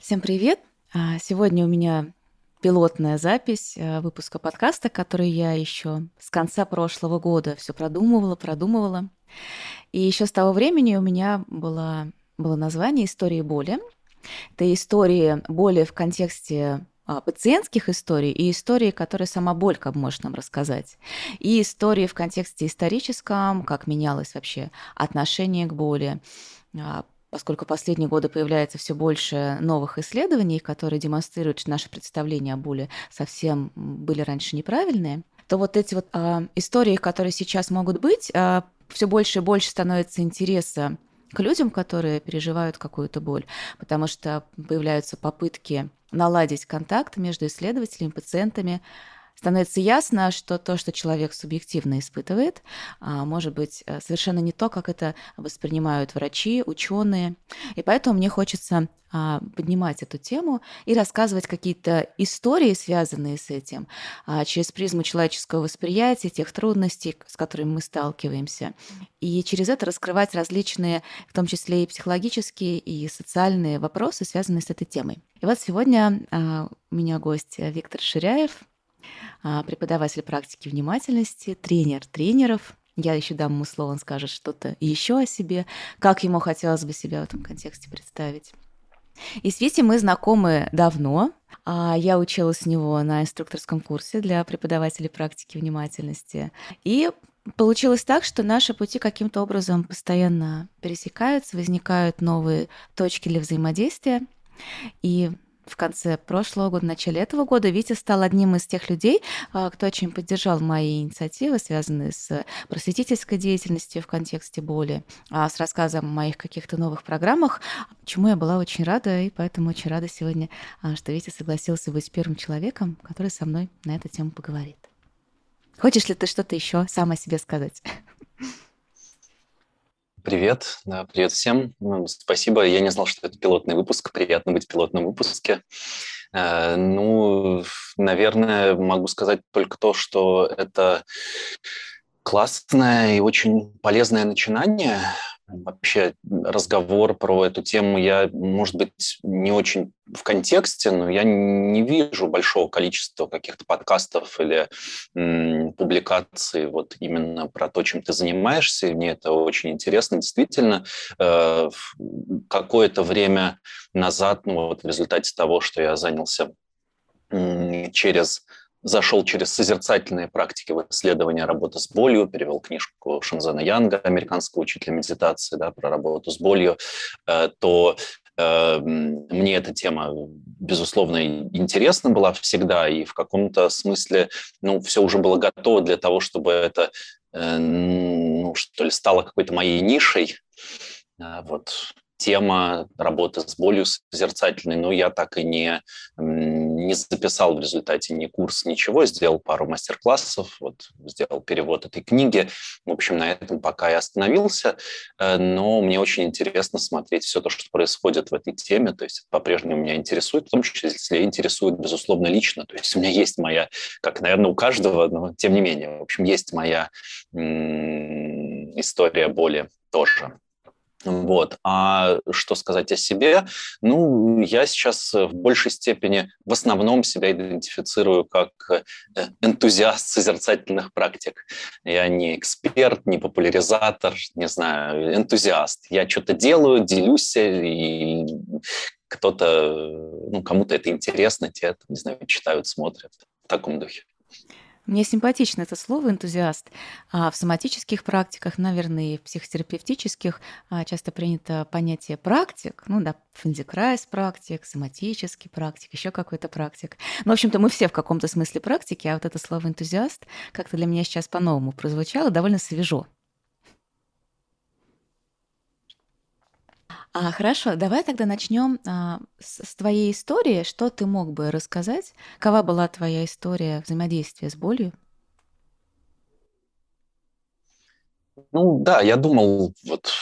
Всем привет! А, сегодня у меня пилотная запись э, выпуска подкаста, который я еще с конца прошлого года все продумывала, продумывала. И еще с того времени у меня было, было название «Истории боли». Это истории боли в контексте а, пациентских историй и истории, которые сама боль как может нам рассказать. И истории в контексте историческом, как менялось вообще отношение к боли, а, поскольку последние годы появляется все больше новых исследований, которые демонстрируют, что наши представления о боли совсем были раньше неправильные, то вот эти вот а, истории, которые сейчас могут быть, а, все больше и больше становится интереса к людям, которые переживают какую-то боль, потому что появляются попытки наладить контакт между исследователями, пациентами, становится ясно, что то, что человек субъективно испытывает, а, может быть э, совершенно не то, как это воспринимают врачи, ученые. И поэтому мне хочется а, поднимать эту тему и рассказывать какие-то истории, связанные с этим, а, через призму человеческого восприятия, тех трудностей, с которыми мы сталкиваемся. И через это раскрывать различные, в том числе и психологические, и социальные вопросы, связанные с этой темой. И вот сегодня у меня гость Виктор Ширяев, преподаватель практики внимательности, тренер тренеров. Я еще дам ему слово, он скажет что-то еще о себе, как ему хотелось бы себя в этом контексте представить. И с Витей мы знакомы давно. А, я училась у него на инструкторском курсе для преподавателей практики внимательности. И Получилось так, что наши пути каким-то образом постоянно пересекаются, возникают новые точки для взаимодействия. И в конце прошлого года, начале этого года Витя стал одним из тех людей, а, кто очень поддержал мои инициативы, связанные с просветительской деятельностью в контексте боли, а, с рассказом о моих каких-то новых программах, чему я была очень рада, и поэтому очень рада сегодня, а, что Витя согласился быть первым человеком, который со мной на эту тему поговорит. Хочешь ли ты что-то еще сам о себе сказать? Привет, да, привет всем. Спасибо. Я не знал, что это пилотный выпуск. Приятно быть в пилотном выпуске. Э, ну, наверное, могу сказать только то, что это классное и очень полезное начинание вообще разговор про эту тему, я, может быть, не очень в контексте, но я не вижу большого количества каких-то подкастов или м, публикаций вот именно про то, чем ты занимаешься, и мне это очень интересно. Действительно, э, какое-то время назад, ну вот в результате того, что я занялся через зашел через созерцательные практики в исследование работы с болью, перевел книжку Шанзена Янга, американского учителя медитации, да, про работу с болью, э, то э, мне эта тема, безусловно, интересна была всегда, и в каком-то смысле, ну, все уже было готово для того, чтобы это, э, ну, что ли, стало какой-то моей нишей, вот, тема работы с болью созерцательной, но я так и не, не записал в результате ни курс, ничего, сделал пару мастер-классов, вот, сделал перевод этой книги. В общем, на этом пока и остановился, э, но мне очень интересно смотреть все то, что происходит в этой теме, то есть по-прежнему меня интересует, в том числе интересует, безусловно, лично, то есть у меня есть моя, как, наверное, у каждого, но тем не менее, в общем, есть моя история боли тоже. Вот. А что сказать о себе? Ну, я сейчас в большей степени, в основном себя идентифицирую как э, энтузиаст созерцательных практик. Я не эксперт, не популяризатор, не знаю, энтузиаст. Я что-то делаю, делюсь, и кто-то, ну, кому-то это интересно, те, не знаю, читают, смотрят в таком духе. Мне симпатично это слово «энтузиаст». А в соматических практиках, наверное, и в психотерапевтических а, часто принято понятие «практик». Ну да, Фельденкрайс практик, соматический практик, еще какой-то практик. Ну, в общем-то, мы все в каком-то смысле практики, а вот это слово «энтузиаст» как-то для меня сейчас по-новому прозвучало, довольно свежо. А, хорошо, давай тогда начнем а, с, с твоей истории. Что ты мог бы рассказать? Какова была твоя история взаимодействия с болью? Ну да, я думал вот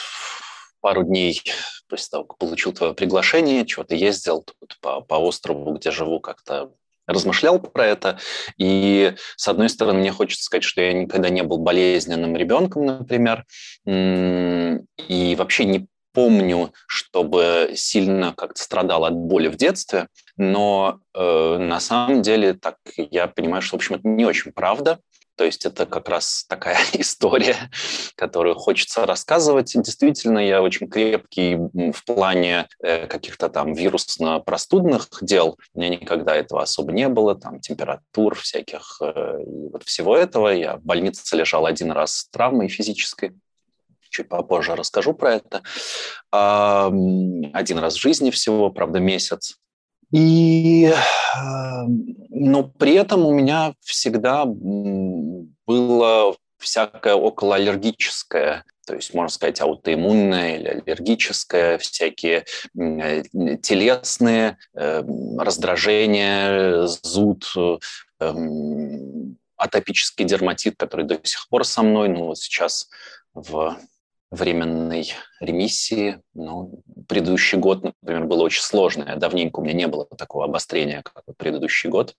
пару дней после того, как получил твое приглашение, что-то ездил тут по, по острову, где живу, как-то размышлял про это. И, с одной стороны, мне хочется сказать, что я никогда не был болезненным ребенком, например, и вообще не помню, чтобы сильно как-то страдал от боли в детстве, но э, на самом деле так я понимаю, что, в общем, это не очень правда. То есть это как раз такая история, которую хочется рассказывать. Действительно, я очень крепкий в плане э, каких-то там вирусно-простудных дел. У меня никогда этого особо не было, там температур всяких э, и вот всего этого. Я в больнице лежал один раз с травмой физической. Чуть попозже расскажу про это. Один раз в жизни всего, правда, месяц. И, эм, но при этом у меня всегда было всякое околоаллергическое, то есть, можно сказать, аутоиммунное или аллергическое, всякие э, телесные эм, раздражения, зуд, эм, атопический дерматит, который до сих пор со мной, ну вот сейчас в временной ремиссии. Ну, предыдущий год, например, был очень сложный. Давненько у меня не было такого обострения, как предыдущий год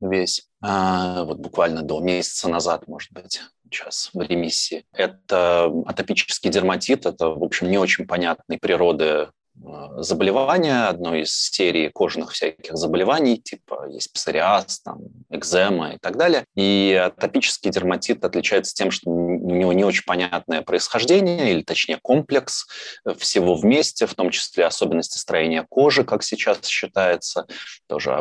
весь. А, вот буквально до месяца назад, может быть, сейчас в ремиссии. Это атопический дерматит. Это, в общем, не очень понятной природы Э, заболевания, одно из серии кожных всяких заболеваний, типа есть псориаз, там, экзема и так далее. И атопический дерматит отличается тем, что него не очень понятное происхождение, или точнее комплекс всего вместе, в том числе особенности строения кожи, как сейчас считается, тоже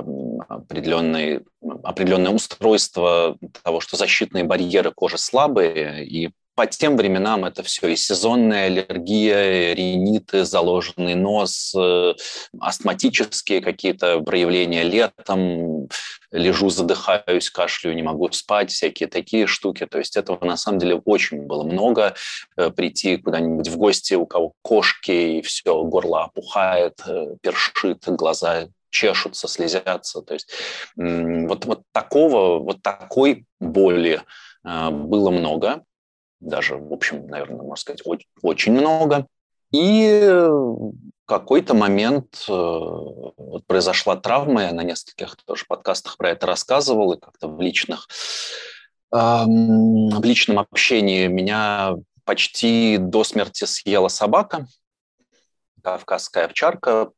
определенные, определенное устройство того, что защитные барьеры кожи слабые, и по тем временам это все и сезонная аллергия, риниты, заложенный нос, э, астматические какие-то проявления летом, лежу, задыхаюсь, кашляю, не могу спать, всякие такие штуки. То есть этого на самом деле очень было много. Э, прийти куда-нибудь в гости, у кого кошки, и все, горло опухает, э, першит, глаза чешутся, слезятся. То есть вот, вот такого, вот такой боли было много даже, в общем, наверное, можно сказать, очень, много. И в какой-то момент э, вот произошла травма, я на нескольких тоже подкастах про это рассказывал, и как-то в личных в личном общении меня почти до смерти съела собака, кавказская овчарка,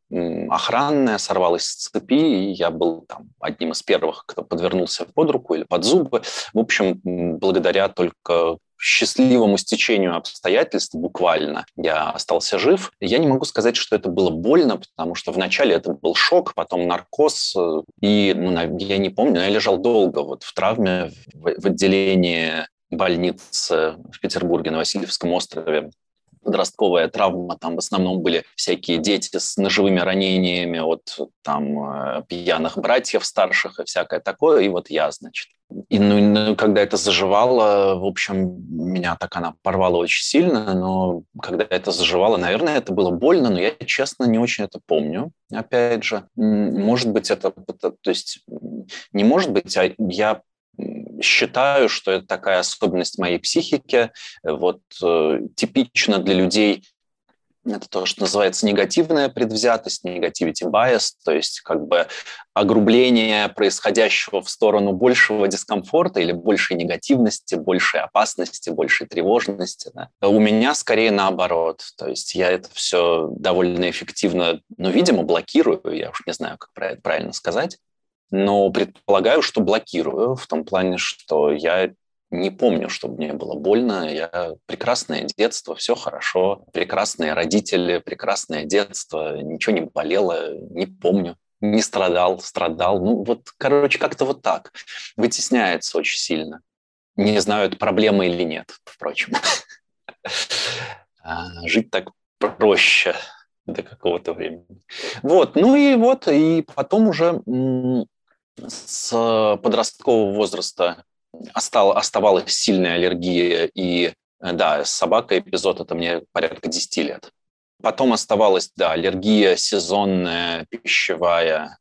охранная, сорвалась с цепи, и я был там одним из первых, кто подвернулся под руку или под зубы. В общем, благодаря только счастливому стечению обстоятельств буквально я остался жив. Я не могу сказать, что это было больно, потому что вначале это был шок, потом наркоз, э, и ну, я не помню, но я лежал долго вот в травме в, в отделении больницы в Петербурге на Васильевском острове подростковая травма, там в основном были всякие дети с ножевыми ранениями от там э, пьяных братьев старших и всякое такое, и вот я, значит. И ну, ну, когда это заживало, в общем, меня так она порвала очень сильно, но когда это заживало, наверное, это было больно, но я, честно, не очень это помню. Опять же, может быть, это, это то есть не может быть, а я считаю, что это такая особенность моей психики. Вот э, типично для людей это то, что называется негативная предвзятость, negativity bias, то есть как бы огрубление происходящего в сторону большего дискомфорта или большей негативности, большей опасности, большей тревожности. Да. У меня скорее наоборот, то есть я это все довольно эффективно, ну, видимо, блокирую, я уж не знаю, как про это правильно сказать, но предполагаю, что блокирую в том плане, что я не помню, чтобы мне было больно. Я прекрасное детство, все хорошо, прекрасные родители, прекрасное детство, ничего не болело, не помню не страдал, страдал. Ну, вот, короче, как-то вот так. Вытесняется очень сильно. Не знаю, это проблема или нет, впрочем. А, жить так проще до какого-то времени. Вот, ну и вот, и потом уже с подросткового возраста оставалась сильная аллергия, и э, да, с собакой эпизод это мне порядка 10 лет. Потом оставалась, да, аллергия сезонная, пищевая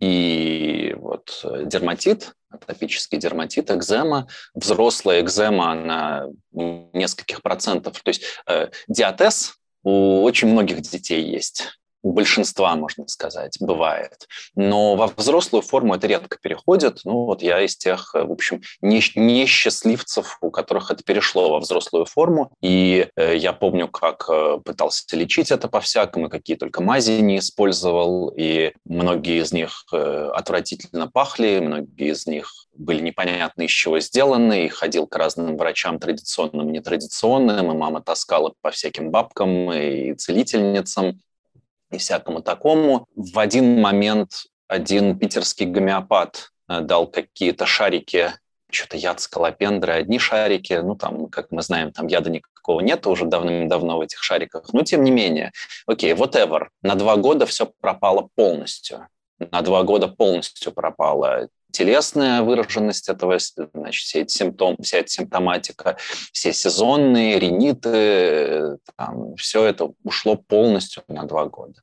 и вот э, дерматит, атопический дерматит, экзема. Взрослая экзема, она нескольких процентов. То есть э, диатез у очень многих детей есть у большинства, можно сказать, бывает. Но во взрослую форму это редко переходит. Ну, вот я из тех, в общем, несчастливцев, у которых это перешло во взрослую форму. И э, я помню, как э, пытался лечить это по-всякому, какие только мази не использовал. И многие из них э, отвратительно пахли, многие из них были непонятны, из чего сделаны, и ходил к разным врачам традиционным и нетрадиционным, и мама таскала по всяким бабкам и целительницам и всякому такому. В один момент один питерский гомеопат э, дал какие-то шарики, что-то яд скалопендры, одни шарики, ну там, как мы знаем, там яда никакого нет уже давным-давно в этих шариках, но тем не менее, окей, okay, whatever, на два года все пропало полностью на два года полностью пропала телесная выраженность этого, значит, все эти симптомы, вся эта симптоматика, все сезонные, риниты, там, все это ушло полностью на два года.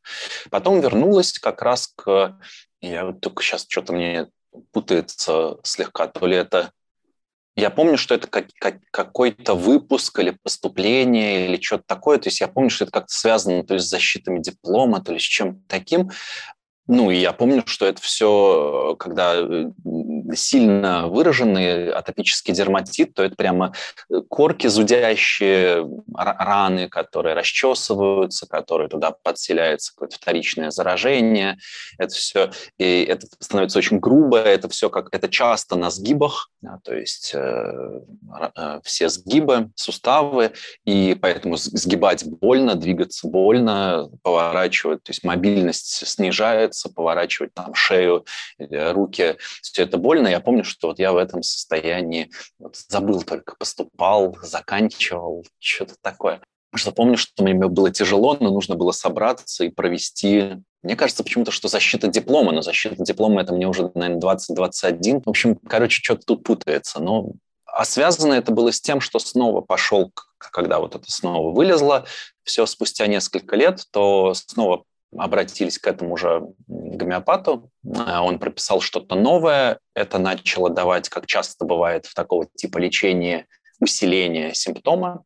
Потом вернулась как раз к... Я вот только сейчас что-то мне путается слегка, то ли это я помню, что это как, как, какой-то выпуск или поступление или что-то такое. То есть я помню, что это как-то связано то ли с защитами диплома, то ли с чем-то таким. Ну, и я помню, что это все, когда э, сильно выраженный атопический дерматит, то это прямо э, корки зудящие, раны, которые расчесываются, которые туда подселяется какое-то вторичное заражение. Это все, и это становится очень грубо, это все как, это часто на сгибах, да, то есть э, э, все сгибы, суставы, и поэтому сгибать больно, двигаться больно, поворачивать, то есть мобильность снижается, поворачивать там шею, руки, все это больно. Я помню, что вот я в этом состоянии вот, забыл только, поступал, заканчивал, что-то такое. Что помню, что мне было тяжело, но нужно было собраться и провести мне кажется почему-то, что защита диплома, но защита диплома это мне уже, наверное, 20-21. В общем, короче, что-то тут путается. Но а связано это было с тем, что снова пошел, когда вот это снова вылезло, все спустя несколько лет, то снова обратились к этому же гомеопату, а он прописал что-то новое, это начало давать, как часто бывает в такого типа лечения, усиление симптома,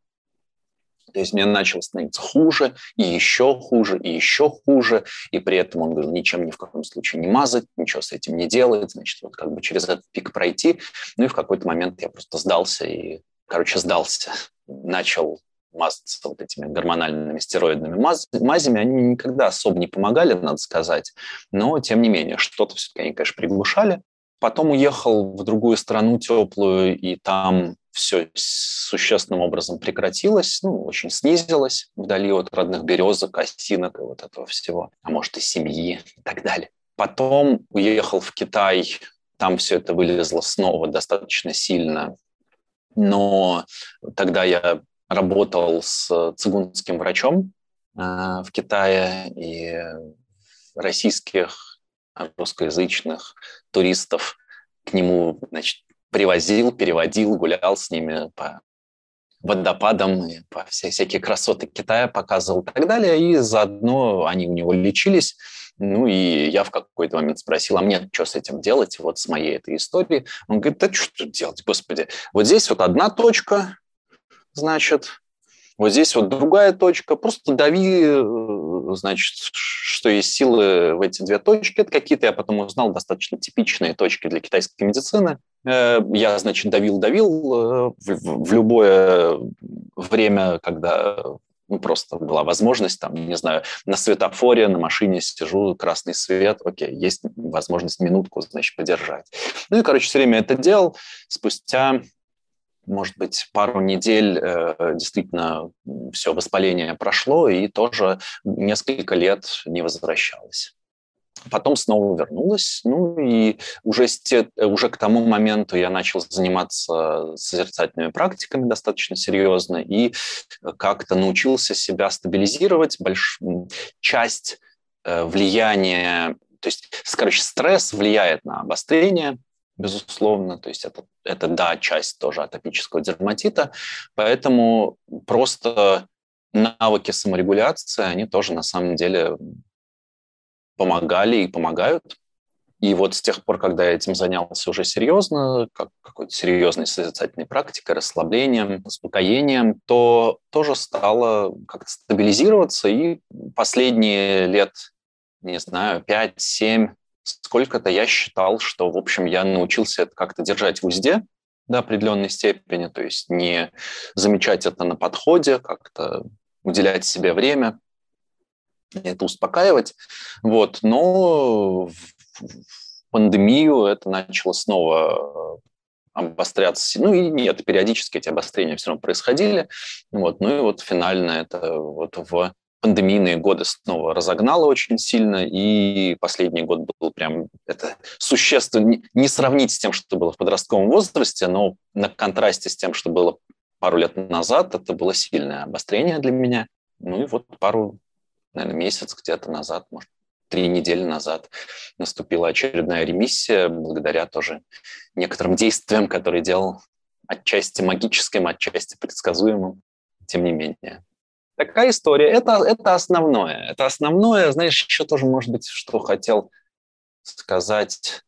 то есть мне начало становиться хуже, и еще хуже, и еще хуже, и при этом он говорил, ничем ни в каком случае не мазать, ничего с этим не делать, значит, вот как бы через этот пик пройти. Ну и в какой-то момент я просто сдался и, короче, сдался. Начал мазаться вот этими гормональными стероидными маз, мазями, они никогда особо не помогали, надо сказать, но тем не менее, что-то все-таки они, конечно, приглушали. Потом уехал в другую страну теплую, и там все существенным образом прекратилось, ну, очень снизилось вдали от родных березок, осинок и вот этого всего, а может и семьи и так далее. Потом уехал в Китай, там все это вылезло снова достаточно сильно, но тогда я работал с цигунским врачом э, в Китае и российских, русскоязычных туристов к нему значит, привозил, переводил, гулял с ними по водопадам, по все, всякие красоты Китая показывал и так далее. И заодно они у него лечились. Ну и я в какой-то момент спросил, а мне что с этим делать, вот с моей этой историей? Он говорит, да что делать, господи, вот здесь вот одна точка, значит, вот здесь вот другая точка. Просто дави, э, значит, что есть силы в эти две точки. Это какие-то, я потом узнал, достаточно типичные точки для китайской медицины. Э, я, значит, давил-давил э, в любое время, когда ну, просто была возможность, там, не знаю, на светофоре, на машине сижу, красный свет, окей, есть возможность минутку, значит, подержать. Ну и, короче, все время это делал. Спустя может быть, пару недель э, действительно все воспаление прошло и тоже несколько лет не возвращалось. Потом снова вернулась, ну и уже, те, уже к тому моменту я начал заниматься созерцательными практиками достаточно серьезно и как-то научился себя стабилизировать. Больш... Часть э, влияния, то есть, короче, стресс влияет на обострение, безусловно, то есть это, это да, часть тоже атопического дерматита, поэтому просто навыки саморегуляции, они тоже на самом деле помогали и помогают. И вот с тех пор, когда я этим занялся уже серьезно, как какой-то серьезной созидательной практикой, расслаблением, успокоением, то тоже стало как-то стабилизироваться. И последние лет, не знаю, 5-7, сколько-то я считал, что, в общем, я научился это как-то держать в узде до определенной степени, то есть не замечать это на подходе, как-то уделять себе время, это успокаивать. Вот. Но в пандемию это начало снова э, обостряться. Ну и нет, периодически эти обострения все равно происходили. Вот. Ну и вот финально это вот в пандемийные годы снова разогнало очень сильно, и последний год был прям это существенно, не сравнить с тем, что было в подростковом возрасте, но на контрасте с тем, что было пару лет назад, это было сильное обострение для меня. Ну и вот пару, наверное, месяц где-то назад, может, три недели назад наступила очередная ремиссия благодаря тоже некоторым действиям, которые делал отчасти магическим, отчасти предсказуемым, тем не менее. Такая история. Это, это основное. Это основное. Знаешь, еще тоже, может быть, что хотел сказать,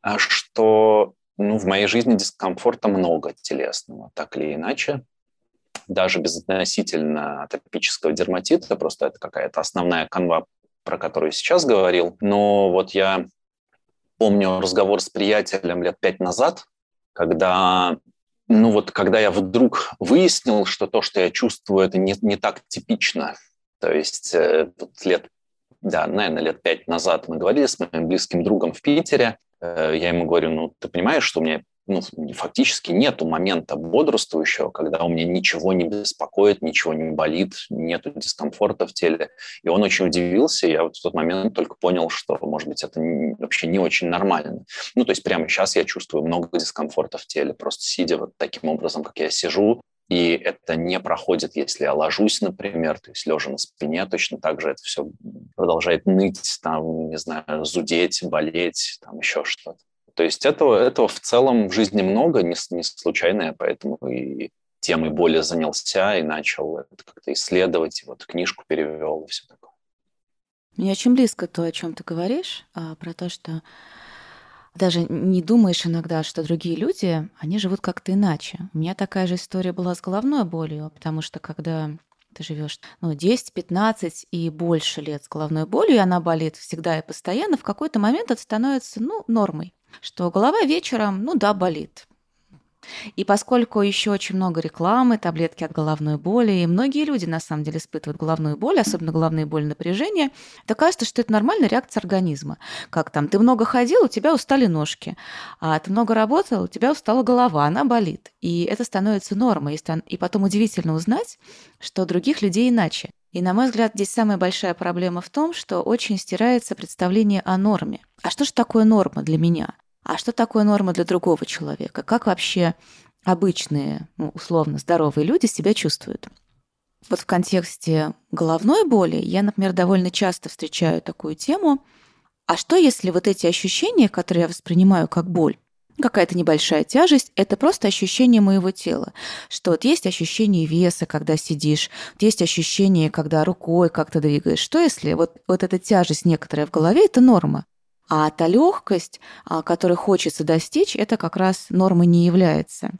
а что ну, в моей жизни дискомфорта много телесного, так или иначе. Даже безотносительно атопического дерматита, просто это какая-то основная канва про которую сейчас говорил. Но вот я помню разговор с приятелем лет пять назад, когда ну вот когда я вдруг выяснил, что то, что я чувствую, это не, не так типично. То есть э, вот лет, да, наверное, лет пять назад мы говорили с моим близким другом в Питере. Э, я ему говорю, ну ты понимаешь, что у меня ну, фактически нету момента бодрствующего, когда у меня ничего не беспокоит, ничего не болит, нету дискомфорта в теле. И он очень удивился, и я вот в тот момент только понял, что, может быть, это вообще не очень нормально. Ну, то есть прямо сейчас я чувствую много дискомфорта в теле, просто сидя вот таким образом, как я сижу, и это не проходит, если я ложусь, например, то есть лежа на спине, точно так же это все продолжает ныть, там, не знаю, зудеть, болеть, там еще что-то. То есть этого, этого в целом в жизни много, не, не случайно я поэтому и темой более занялся и начал это как-то исследовать, и вот книжку перевел и все такое. Мне очень близко то, о чем ты говоришь, а, про то, что даже не думаешь иногда, что другие люди, они живут как-то иначе. У меня такая же история была с головной болью, потому что когда ты живешь ну, 10, 15 и больше лет с головной болью, и она болит всегда и постоянно, в какой-то момент это становится ну, нормой что голова вечером, ну да, болит. И поскольку еще очень много рекламы, таблетки от головной боли, и многие люди на самом деле испытывают головную боль, особенно головные боли напряжения, то кажется, что это нормальная реакция организма. Как там, ты много ходил, у тебя устали ножки, а ты много работал, у тебя устала голова, она болит. И это становится нормой. И потом удивительно узнать, что у других людей иначе. И, на мой взгляд, здесь самая большая проблема в том, что очень стирается представление о норме. А что же такое норма для меня? А что такое норма для другого человека? Как вообще обычные, ну, условно, здоровые люди себя чувствуют? Вот в контексте головной боли я, например, довольно часто встречаю такую тему. А что, если вот эти ощущения, которые я воспринимаю как боль, какая-то небольшая тяжесть, это просто ощущение моего тела. Что вот есть ощущение веса, когда сидишь, вот есть ощущение, когда рукой как-то двигаешь. Что если вот, вот эта тяжесть некоторая в голове, это норма? А та легкость, а, которой хочется достичь, это как раз нормой не является.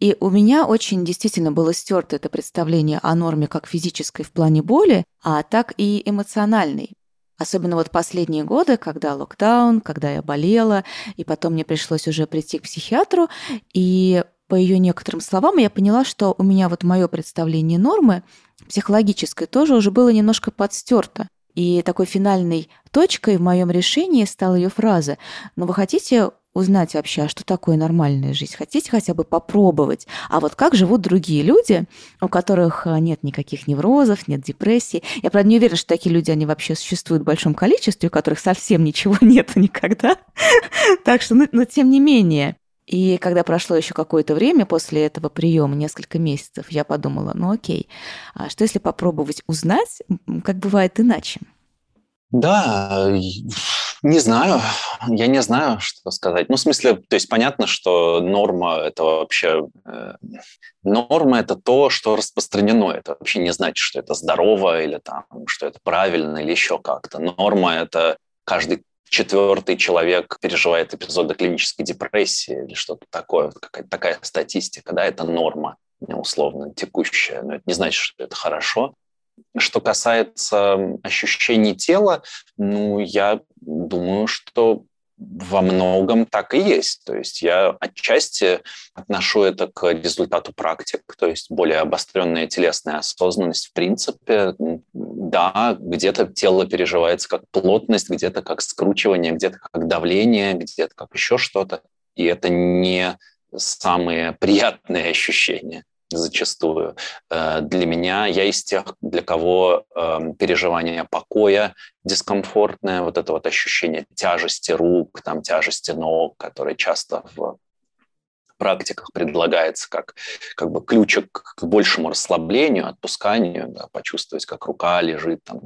И у меня очень действительно было стерто это представление о норме как физической в плане боли, а так и эмоциональной. Особенно вот последние годы, когда локдаун, когда я болела, и потом мне пришлось уже прийти к психиатру, и по ее некоторым словам я поняла, что у меня вот мое представление нормы психологической тоже уже было немножко подстерто. И такой финальной точкой в моем решении стала ее фраза «Но вы хотите узнать вообще, а что такое нормальная жизнь? Хотите хотя бы попробовать? А вот как живут другие люди, у которых а, нет никаких неврозов, нет депрессии? Я, правда, не уверена, что такие люди, они вообще существуют в большом количестве, у которых совсем ничего нет никогда. Так что, ну, но тем не менее. И когда прошло еще какое-то время после этого приема, несколько месяцев, я подумала, ну окей, а что если попробовать узнать, как бывает иначе? Да, не знаю, я не знаю, что сказать. Ну, в смысле, то есть понятно, что норма – это вообще… Э, норма – это то, что распространено. Это вообще не значит, что это здорово или там, что это правильно или еще как-то. Норма – это каждый четвертый человек переживает эпизоды клинической депрессии или что-то такое, какая-то такая статистика, да, это норма условно текущая, но это не значит, что это хорошо. Что касается ощущений тела, ну, я думаю, что во многом так и есть. То есть я отчасти отношу это к результату практик, то есть более обостренная телесная осознанность в принципе. Да, где-то тело переживается как плотность, где-то как скручивание, где-то как давление, где-то как еще что-то. И это не самые приятные ощущения зачастую. Э, для меня, я из тех, для кого эм, переживание покоя дискомфортное, вот это вот ощущение тяжести рук, там, тяжести ног, которые часто в практиках предлагается как, как бы ключик к большему расслаблению, отпусканию, да, почувствовать, как рука лежит. Там,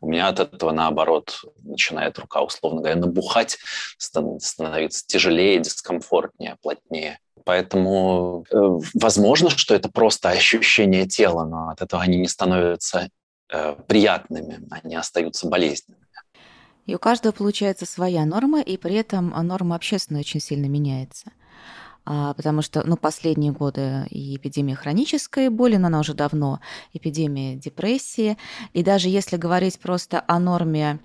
у меня от этого, наоборот, начинает рука, условно говоря, набухать, становиться тяжелее, дискомфортнее, плотнее. Поэтому э, возможно, что это просто ощущение тела, но от этого они не становятся э, приятными, они остаются болезненными. И у каждого получается своя норма, и при этом норма общественная очень сильно меняется. А, потому что ну, последние годы и эпидемия хронической боли, но она уже давно, эпидемия депрессии. И даже если говорить просто о норме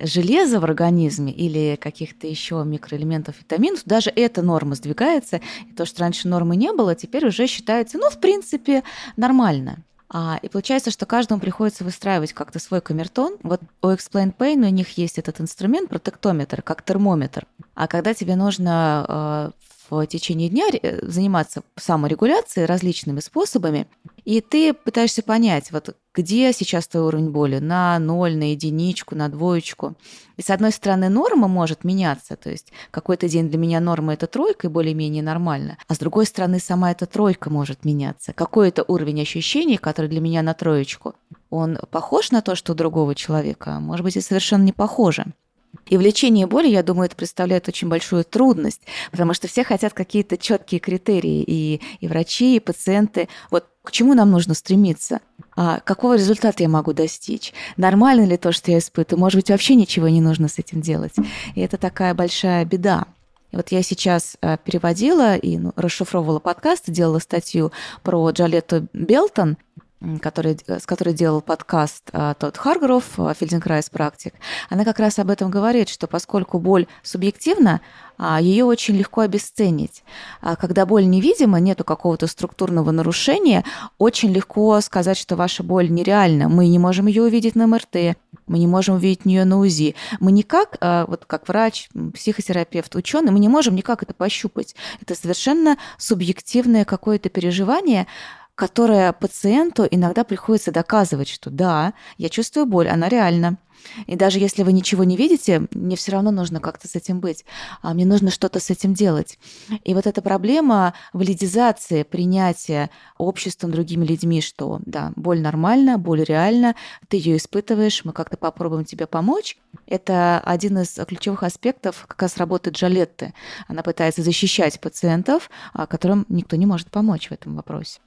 железа в организме или каких-то еще микроэлементов, витаминов, даже эта норма сдвигается. И то, что раньше нормы не было, теперь уже считается, ну, в принципе, нормально. А, и получается, что каждому приходится выстраивать как-то свой камертон. Вот у Explain Pain у них есть этот инструмент, протектометр, как термометр. А когда тебе нужно э, в течение дня э, заниматься саморегуляцией различными способами, и ты пытаешься понять, вот где сейчас твой уровень боли, на ноль, на единичку, на двоечку. И с одной стороны, норма может меняться, то есть какой-то день для меня норма – это тройка и более-менее нормально, а с другой стороны, сама эта тройка может меняться. Какой-то уровень ощущений, который для меня на троечку, он похож на то, что у другого человека, может быть, и совершенно не похоже. И в лечении боли, я думаю, это представляет очень большую трудность, потому что все хотят какие-то четкие критерии, и, и врачи, и пациенты. Вот к чему нам нужно стремиться? А какого результата я могу достичь? Нормально ли то, что я испытываю? Может быть, вообще ничего не нужно с этим делать? И это такая большая беда. Вот я сейчас э, переводила и ну, расшифровывала подкаст, делала статью про Джалетту Белтон, который, э, с которой делал подкаст а, тот Харгров, а, Фельденкрайс практик, она как раз об этом говорит, что поскольку боль субъективна, а, ее очень легко обесценить. Когда боль невидима, нету какого-то структурного нарушения, очень легко сказать, что ваша боль нереальна. Мы не можем ее увидеть на МРТ, мы не можем увидеть нее на УЗИ. Мы никак, вот как врач, психотерапевт, ученый, мы не можем никак это пощупать. Это совершенно субъективное какое-то переживание, которое пациенту иногда приходится доказывать, что да, я чувствую боль, она реальна. И даже если вы ничего не видите, мне все равно нужно как-то с этим быть, а мне нужно что-то с этим делать. И вот эта проблема валидизации, принятия обществом, другими людьми, что да, боль нормальна, боль реальна, ты ее испытываешь, мы как-то попробуем тебе помочь, это один из ключевых аспектов как раз работы Джалетты. Она пытается защищать пациентов, а которым никто не может помочь в этом вопросе.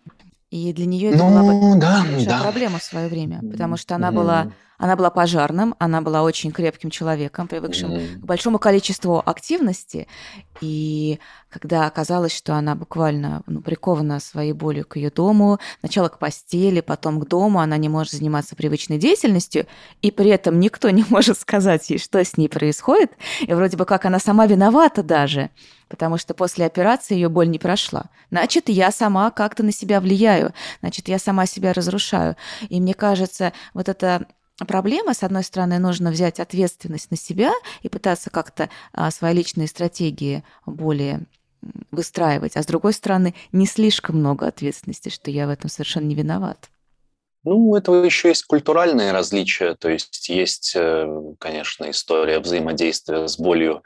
И для нее это ну, была да, большая да. проблема в свое время, потому что она была она была пожарным, она была очень крепким человеком, привыкшим mm. к большому количеству активности. И когда оказалось, что она буквально ну, прикована своей болью к ее дому, сначала к постели, потом к дому, она не может заниматься привычной деятельностью, и при этом никто не может сказать ей, что с ней происходит. И вроде бы как она сама виновата даже, потому что после операции ее боль не прошла. Значит, я сама как-то на себя влияю, значит, я сама себя разрушаю. И мне кажется, вот это проблема. С одной стороны, нужно взять ответственность на себя и пытаться как-то а, свои личные стратегии более выстраивать, а с другой стороны, не слишком много ответственности, что я в этом совершенно не виноват. Ну, у этого еще есть культуральные различия, то есть есть, э, конечно, история взаимодействия с болью,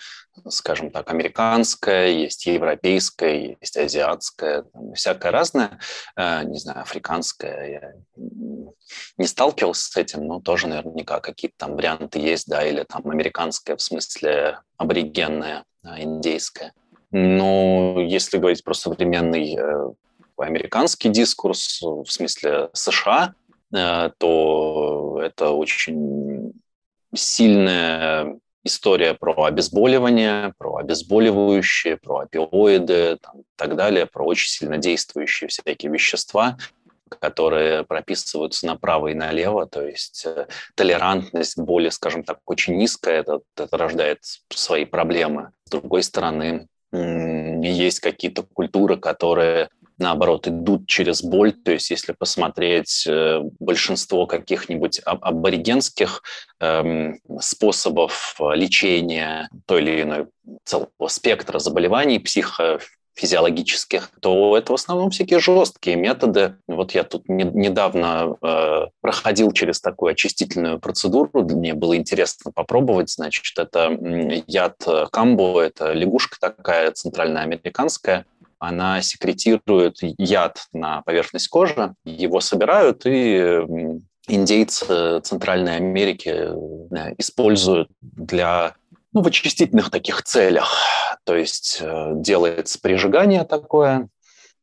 скажем так, американская, есть европейская, есть азиатская, там, всякое разное, э, не знаю, африканская. Я не сталкивался с этим, но тоже наверняка какие-то там варианты есть, да, или там американская в смысле аборигенная, индейская. Но если говорить про современный э, американский дискурс, в смысле США, Э, то это очень сильное история про обезболивание, про обезболивающие, про опиоиды там, и так далее, про очень сильно действующие всякие вещества, которые прописываются направо и налево, то есть э, толерантность к боли, скажем так, очень низкая, это, это рождает свои проблемы. С другой стороны, есть какие-то культуры, которые наоборот, идут через боль. То есть если посмотреть э, большинство каких-нибудь аборигенских эм, способов лечения той или иной целого спектра заболеваний, психо физиологических, то это в основном всякие жесткие методы. Вот я тут не, недавно э, проходил через такую очистительную процедуру, мне было интересно попробовать. Значит, это яд камбо, это лягушка такая центральноамериканская, она секретирует яд на поверхность кожи, его собирают и индейцы Центральной Америки э, используют для ну, в очистительных таких целях. То есть э, делается прижигание такое,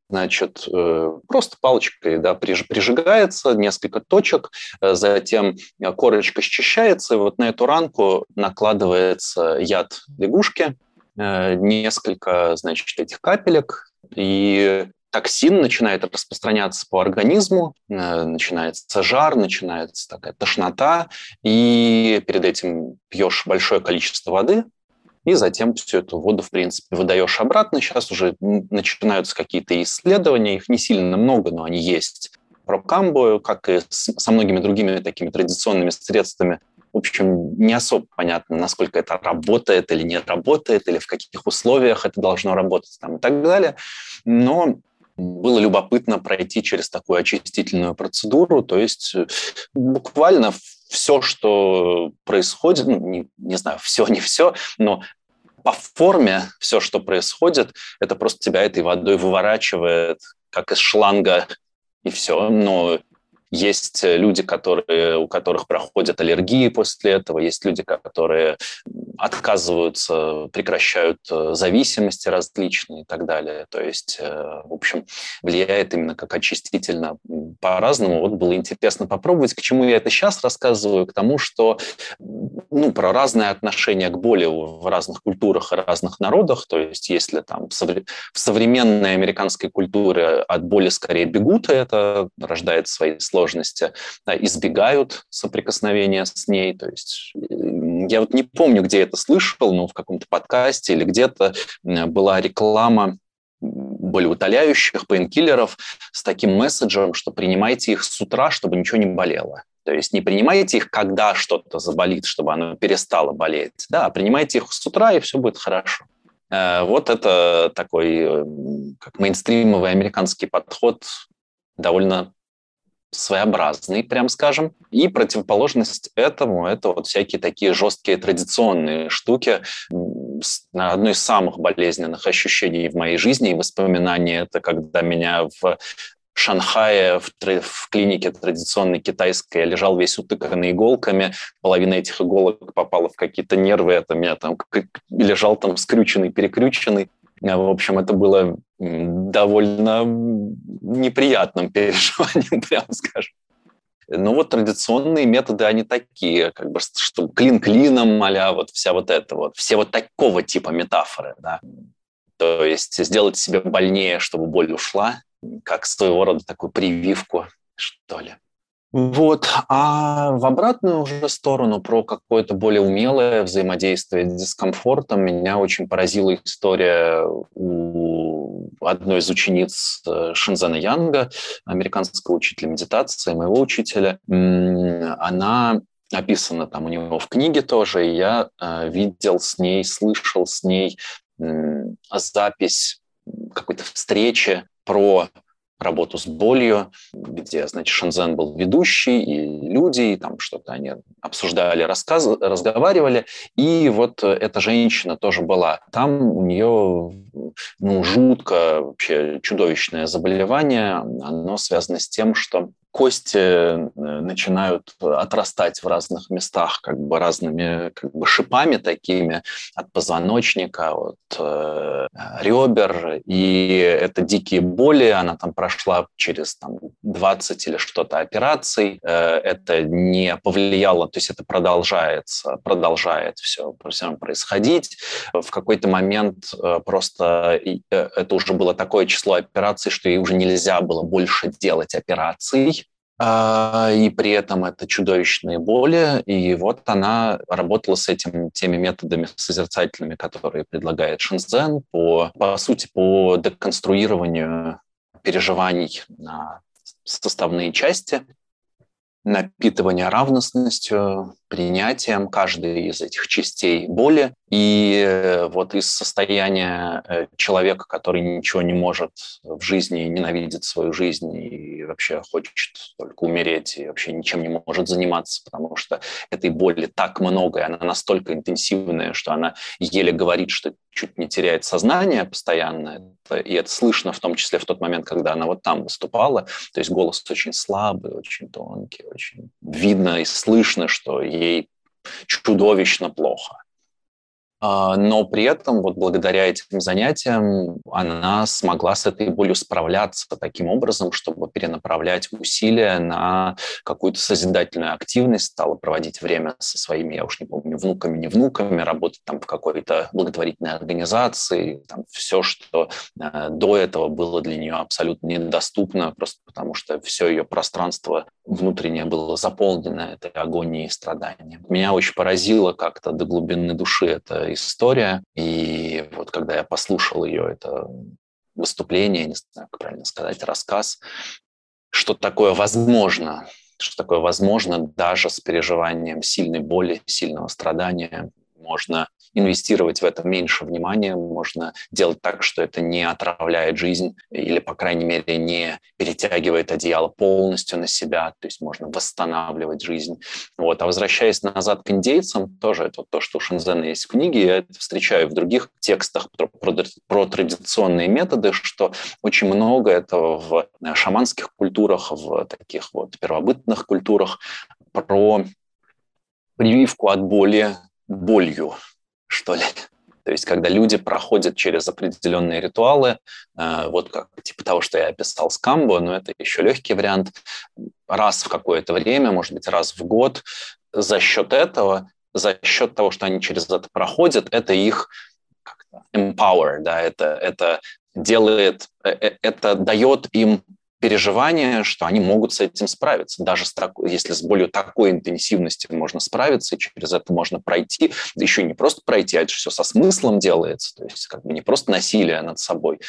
значит, э, просто палочкой да, прижигается несколько точек, затем корочка счищается, и вот на эту ранку накладывается яд лягушки, несколько, значит, этих капелек, и токсин начинает распространяться по организму, э, начинается жар, начинается такая тошнота, и перед этим пьешь большое количество воды, и затем всю эту воду, в принципе, выдаешь обратно. Сейчас уже начинаются какие-то исследования, их не сильно много, но они есть. Про камбо, как и со многими другими такими традиционными средствами в общем, не особо понятно, насколько это работает или не работает, или в каких условиях это должно работать там, и так далее. Но было любопытно пройти через такую очистительную процедуру, то есть э, буквально все, что происходит, ну, не, не знаю, все, не все, но по форме все, что происходит, это просто тебя этой водой выворачивает, как из шланга, и все. Но есть э, люди, которые, у которых проходят аллергии после этого, есть люди, которые отказываются, прекращают э, зависимости различные и так далее. То есть, э, в общем, влияет именно как очистительно по-разному. Вот было интересно попробовать. К чему я это сейчас рассказываю? К тому, что ну, про разное отношение к боли в разных культурах и разных народах. То есть, если там в современной американской культуре от боли скорее бегут, и это рождает свои сложности, сложности, да, избегают соприкосновения с ней. То есть я вот не помню, где это слышал, но в каком-то подкасте или где-то была реклама болеутоляющих, пейнкиллеров с таким месседжем, что принимайте их с утра, чтобы ничего не болело. То есть не принимайте их, когда что-то заболит, чтобы оно перестало болеть, да, а принимайте их с утра, и все будет хорошо. Э, вот это такой как мейнстримовый американский подход, довольно своеобразный, прям скажем. И противоположность этому – это вот всякие такие жесткие традиционные штуки. Одно из самых болезненных ощущений в моей жизни и воспоминаний – это когда меня в Шанхае в, в клинике традиционной китайской я лежал весь утыканный иголками, половина этих иголок попала в какие-то нервы, это меня там лежал там скрюченный, перекрюченный. Э, в общем, это было довольно неприятным переживанием, прямо скажем. Ну вот традиционные методы, они такие, как бы, что клин клином, а вот вся вот это вот, все вот такого типа метафоры, да. То есть сделать себе больнее, чтобы боль ушла, как своего рода такую прививку, что ли. Вот. А в обратную уже сторону, про какое-то более умелое взаимодействие с дискомфортом, меня очень поразила история у одной из учениц э, Шинзена Янга, американского учителя медитации, моего учителя. Она описана там у него в книге тоже, и я э, видел с ней, слышал с ней запись какой-то встречи про работу с болью, где, значит, Шензен был ведущий, и люди, и там что-то они обсуждали, рассказ... разговаривали, и вот эта женщина тоже была. Там у нее, ну, жутко, вообще чудовищное заболевание, оно связано с тем, что кости э, начинают отрастать в разных местах, как бы разными как бы шипами такими от позвоночника, от э, ребер, и это дикие боли, она там прошла через там, 20 или что-то операций, э, это не повлияло, то есть это продолжается, продолжает все, все происходить. В какой-то момент э, просто э, это уже было такое число операций, что ей уже нельзя было больше делать операций, а, и при этом это чудовищные боли. И вот она работала с этим, теми методами созерцательными, которые предлагает Шинзен, по, по сути, по деконструированию переживаний на составные части, напитывание равностностью, принятием каждой из этих частей боли. И э, вот из состояния э, человека, который ничего не может в жизни, ненавидит свою жизнь и вообще хочет только умереть и вообще ничем не может заниматься, потому что этой боли так много, и она настолько интенсивная, что она еле говорит, что чуть не теряет сознание постоянно. И это слышно в том числе в тот момент, когда она вот там выступала. То есть голос очень слабый, очень тонкий, очень видно и слышно, что чудовищно плохо. А, но при этом вот благодаря этим занятиям она смогла с этой болью справляться таким образом, чтобы перенаправлять усилия на какую-то созидательную активность, стала проводить время со своими, я уж не помню, внуками, не внуками, работать там в какой-то благотворительной организации, там все, что э, до этого было для нее абсолютно недоступно, просто потому что все ее пространство внутреннее было заполнено этой агонией и страданием. Меня очень поразило как-то до глубины души это история. И вот когда я послушал ее, это выступление, не знаю, как правильно сказать, рассказ, что такое возможно, что такое возможно даже с переживанием сильной боли, сильного страдания. Можно инвестировать в это меньше внимания, можно делать так, что это не отравляет жизнь или, по крайней мере, не перетягивает одеяло полностью на себя, то есть можно восстанавливать жизнь. Вот. А возвращаясь назад к индейцам, тоже это то, что у Шинзена есть в книге, я это встречаю в других текстах про, про, про традиционные методы, что очень много этого в шаманских культурах, в таких вот первобытных культурах, про прививку от боли болью что ли. То есть, когда люди проходят через определенные ритуалы, э, вот как типа того, что я описал с камбо, но это еще легкий вариант, раз в какое-то время, может быть, раз в год, за счет этого, за счет того, что они через это проходят, это их empower, да, это, это делает, э, э, это дает им переживание, что они могут с этим справиться. Даже с такой, если с болью такой интенсивности можно справиться, через это можно пройти, да еще не просто пройти, а это все со смыслом делается, то есть как бы не просто насилие над собой,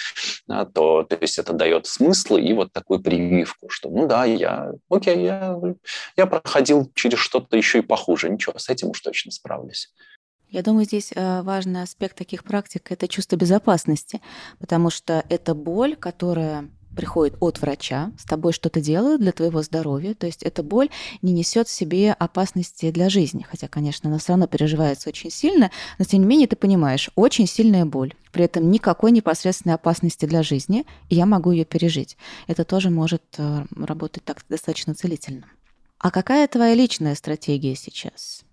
да, то, то есть это дает смысл и вот такую прививку, что ну да, я, окей, я, я проходил через что-то еще и похуже, ничего, с этим уж точно справлюсь. Я думаю, здесь э, важный аспект таких практик – это чувство безопасности, потому что это боль, которая приходит от врача, с тобой что-то делают для твоего здоровья, то есть эта боль не несет в себе опасности для жизни, хотя, конечно, она все равно переживается очень сильно, но тем не менее ты понимаешь, очень сильная боль, при этом никакой непосредственной опасности для жизни, и я могу ее пережить. Это тоже может э, работать так достаточно целительно. А какая твоя личная стратегия сейчас?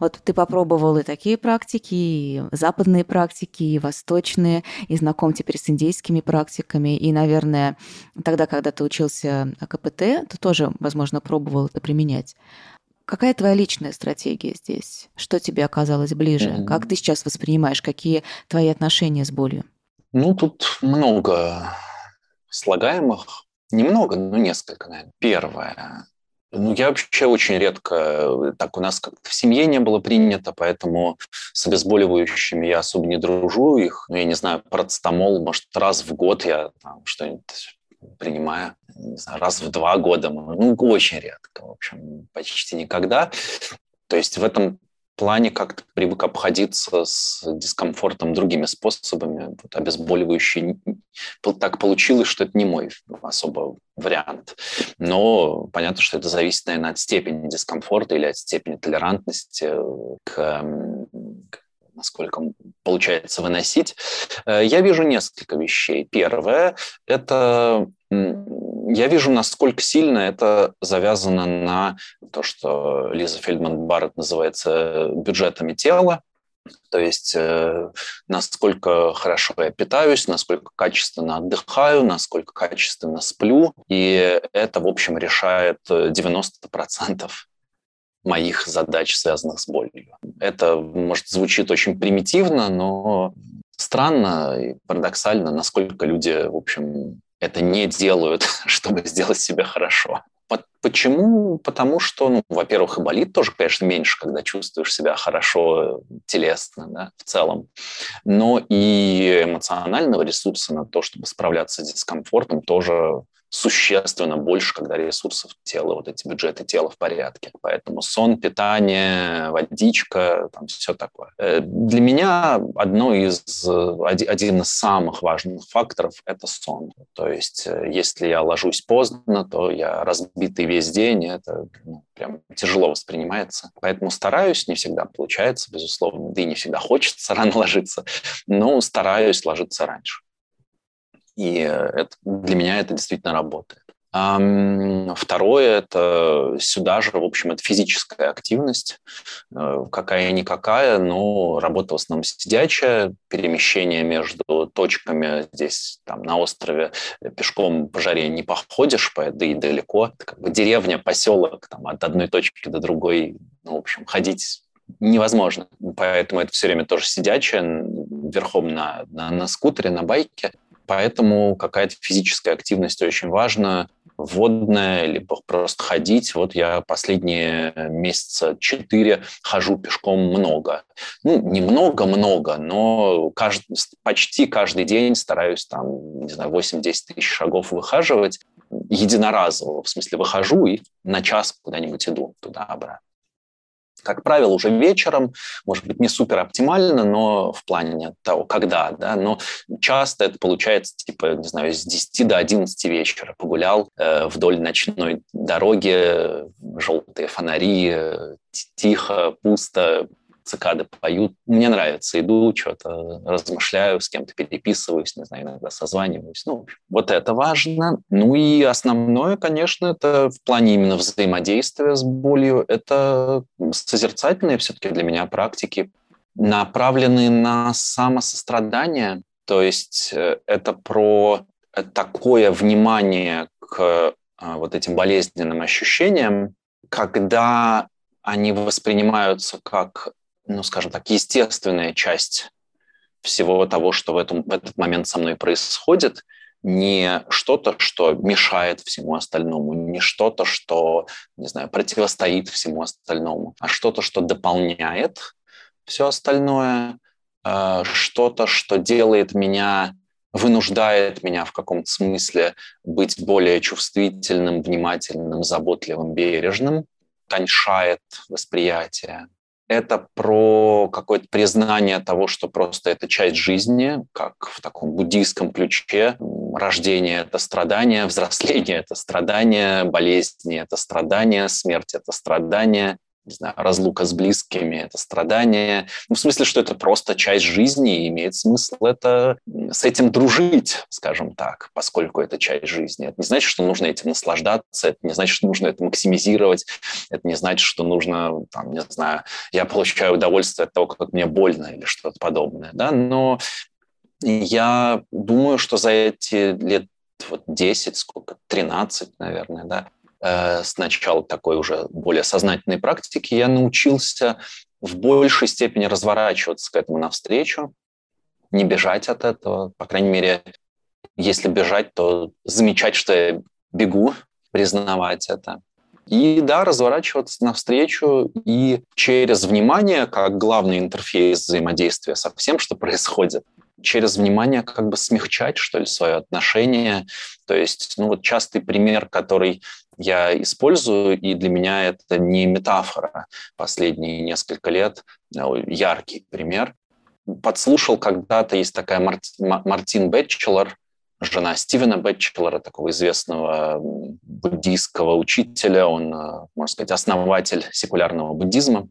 Вот ты попробовал и такие практики, и западные практики, и восточные, и знаком теперь с индейскими практиками. И, наверное, тогда, когда ты учился КПТ, ты тоже, возможно, пробовал это применять. Какая твоя личная стратегия здесь? Что тебе оказалось ближе? Mm-hmm. Как ты сейчас воспринимаешь? Какие твои отношения с болью? Ну, тут много слагаемых. Немного, но несколько, наверное. Первое. Ну, я вообще очень редко, э, так у нас как-то в семье не было принято, поэтому с обезболивающими я особо не дружу их. Ну, я не знаю, парацетамол, может, раз в год я там что-нибудь принимаю, не знаю, раз в два года, ну, очень редко, в общем, почти никогда. То есть в этом плане как-то привык обходиться с дискомфортом другими способами. Вот обезболивающие так получилось, что это не мой особо вариант. Но понятно, что это зависит, наверное, от степени дискомфорта или от степени толерантности к, к насколько получается выносить. Э, я вижу несколько вещей. Первое – это я вижу, насколько сильно это завязано на то, что Лиза Фельдман Барретт называется бюджетами тела, то есть э, насколько хорошо я питаюсь, насколько качественно отдыхаю, насколько качественно сплю. И это, в общем, решает 90% моих задач, связанных с болью. Это, может, звучит очень примитивно, но странно и парадоксально, насколько люди, в общем, это не делают, чтобы сделать себя хорошо. Почему? Потому что, ну, во-первых, и болит тоже, конечно, меньше, когда чувствуешь себя хорошо телесно, да, в целом. Но и эмоционального ресурса на то, чтобы справляться с дискомфортом, тоже существенно больше, когда ресурсов тела, вот эти бюджеты тела в порядке. Поэтому сон, питание, водичка, там все такое. Э, для меня одно из, один из самых важных факторов – это сон. То есть э, если я ложусь поздно, то я разбитый весь день, это ну, прям тяжело воспринимается. Поэтому стараюсь, не всегда получается, безусловно, да и не всегда хочется рано ложиться, но стараюсь ложиться раньше. И это, для меня это действительно работает. Второе – это сюда же, в общем, это физическая активность, э, какая-никакая, но работа в основном сидячая, перемещение между точками здесь, там, на острове пешком по жаре не походишь, да и далеко. Это как бы деревня, поселок, там, от одной точки до другой, ну, в общем, ходить невозможно. Поэтому это все время тоже сидячее, верхом на, на, на скутере, на байке. Поэтому какая-то физическая активность очень важна, водная, либо просто ходить. Вот я последние месяца четыре хожу пешком много. Ну, не много-много, но каждый, почти каждый день стараюсь там, не знаю, 8-10 тысяч шагов выхаживать единоразово. В смысле, выхожу и на час куда-нибудь иду туда-обратно как правило, уже вечером, может быть, не супер оптимально, но в плане того, когда, да, но часто это получается, типа, не знаю, с 10 до 11 вечера. Погулял э, вдоль ночной дороги, желтые фонари, э, тихо, пусто, цикады поют. Мне нравится. Иду, что-то размышляю, с кем-то переписываюсь, не знаю, иногда созваниваюсь. Ну, вот это важно. Ну и основное, конечно, это в плане именно взаимодействия с болью, это созерцательные все-таки для меня практики, направленные на самосострадание. То есть э, это про такое внимание к а, вот этим болезненным ощущениям, когда они воспринимаются как ну, скажем так, естественная часть всего того, что в, этом, в этот момент со мной происходит, не что-то, что мешает всему остальному, не что-то, что, не знаю, противостоит всему остальному, а что-то, что дополняет все остальное, э, что-то, что делает меня, вынуждает меня в каком-то смысле быть более чувствительным, внимательным, заботливым, бережным, тоньшает восприятие, это про какое-то признание того, что просто это часть жизни, как в таком буддийском ключе. Рождение – это страдание, взросление – это страдание, болезни – это страдание, смерть – это страдание не знаю, разлука с близкими, это страдание. Ну, в смысле, что это просто часть жизни, и имеет смысл это, с этим дружить, скажем так, поскольку это часть жизни. Это не значит, что нужно этим наслаждаться, это не значит, что нужно это максимизировать, это не значит, что нужно, там, не знаю, я получаю удовольствие от того, как мне больно или что-то подобное, да, но я думаю, что за эти лет вот 10, сколько, 13, наверное, да, с начала такой уже более сознательной практики я научился в большей степени разворачиваться к этому навстречу, не бежать от этого, по крайней мере, если бежать, то замечать, что я бегу, признавать это. И да, разворачиваться навстречу и через внимание, как главный интерфейс взаимодействия со всем, что происходит, через внимание как бы смягчать, что ли, свое отношение. То есть, ну вот частый пример, который я использую, и для меня это не метафора последние несколько лет, а яркий пример. Подслушал когда-то, есть такая Мартин Бэтчелор, жена Стивена Бэтчелора, такого известного буддийского учителя, он, э, можно сказать, основатель секулярного буддизма.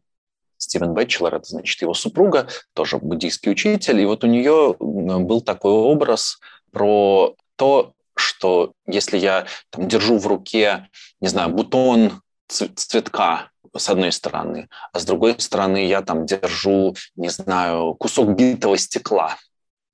Стивен Бэтчелор, это значит его супруга, тоже буддийский учитель, и вот у нее был такой образ про то, что если я там, держу в руке, не знаю, бутон цветка с одной стороны, а с другой стороны я там держу, не знаю, кусок битого стекла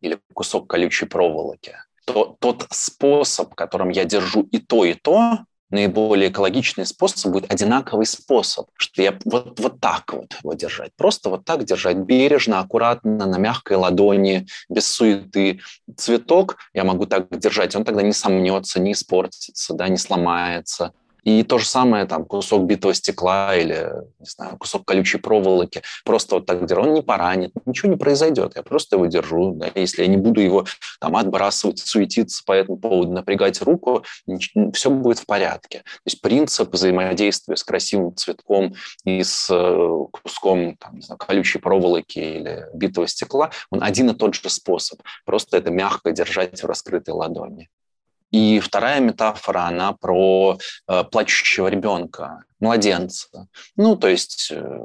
или кусок колючей проволоки, то тот способ, которым я держу и то, и то, наиболее экологичный способ будет одинаковый способ, что я вот, вот так вот его держать, просто вот так держать, бережно, аккуратно, на мягкой ладони, без суеты. Цветок я могу так держать, он тогда не сомнется, не испортится, да, не сломается. И то же самое, там, кусок битого стекла или, не знаю, кусок колючей проволоки, просто вот так держу, он не поранит, ничего не произойдет, я просто его держу, да, если я не буду его там отбрасывать, суетиться по этому поводу, напрягать руку, все будет в порядке. То есть принцип взаимодействия с красивым цветком и с э, куском там, не знаю, колючей проволоки или битого стекла, он один и тот же способ, просто это мягко держать в раскрытой ладони. И вторая метафора, она про э, плачущего ребенка, младенца. Ну, то есть э,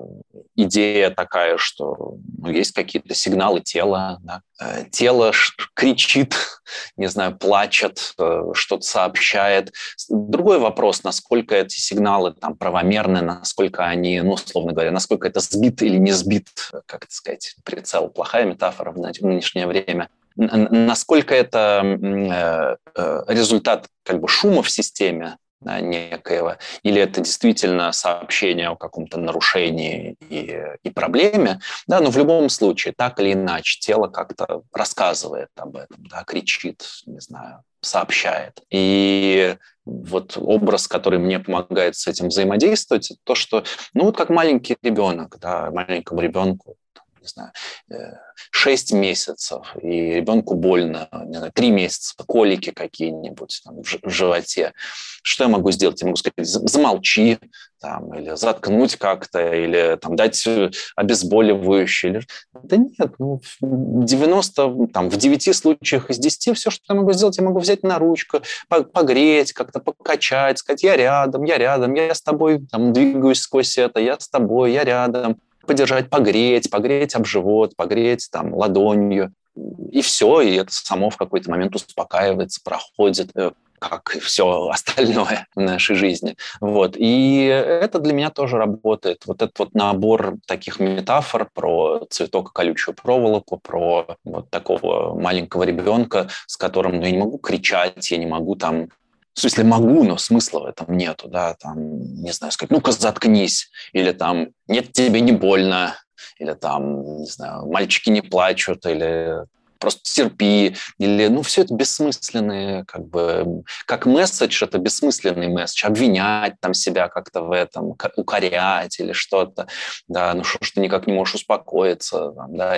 идея такая, что ну, есть какие-то сигналы тела, да? э, тело кричит, не знаю, плачет, э, что-то сообщает. Другой вопрос, насколько эти сигналы там правомерны, насколько они, ну, условно говоря, насколько это сбит или не сбит, как это сказать, прицел, плохая метафора в нынешнее время насколько это э, э, результат как бы шума в системе да, некоего, или это действительно сообщение о каком-то нарушении и, и проблеме, да, но в любом случае, так или иначе, тело как-то рассказывает об этом, да, кричит, не знаю, сообщает. И вот образ, который мне помогает с этим взаимодействовать, это то, что, ну вот как маленький ребенок, да, маленькому ребенку не знаю, 6 э, месяцев, и ребенку больно, не знаю, 3 месяца, колики какие-нибудь там, в животе. Что я могу сделать? Я могу сказать, замолчи, там, или заткнуть как-то, или там, дать обезболивающее. Или... Да нет, ну, в 90, там, в 9 случаях из 10 все, что я могу сделать, я могу взять на ручку, погреть, как-то покачать, сказать, я рядом, я рядом, я с тобой там, двигаюсь сквозь это, я с тобой, я рядом подержать, погреть, погреть об живот, погреть там ладонью. И все, и это само в какой-то момент успокаивается, проходит э, как и все остальное в нашей жизни. Вот. И это для меня тоже работает. Вот этот вот набор таких метафор про цветок и колючую проволоку, про вот такого маленького ребенка, с которым ну, я не могу кричать, я не могу там в смысле, могу, но смысла в этом нету, да, там, не знаю, сказать, ну-ка заткнись, или там, нет, тебе не больно, или там, не знаю, мальчики не плачут, или просто терпи, или, ну, все это бессмысленные, как бы, как месседж, это бессмысленный месседж, обвинять там себя как-то в этом, укорять или что-то, да, ну, что ж ты никак не можешь успокоиться, там, да,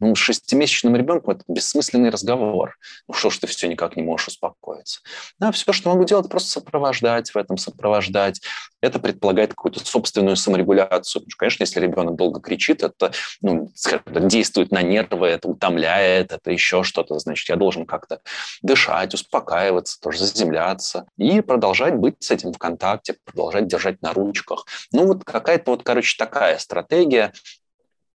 ну, шестимесячным ребенку это бессмысленный разговор, ну, что ж ты все никак не можешь успокоиться. Да, все, что могу делать, просто сопровождать в этом, сопровождать, это предполагает какую-то собственную саморегуляцию. Потому что, конечно, если ребенок долго кричит, это ну, действует на нервы, это утомляет, это еще что-то. Значит, я должен как-то дышать, успокаиваться, тоже заземляться и продолжать быть с этим в контакте, продолжать держать на ручках. Ну, вот какая-то вот, короче, такая стратегия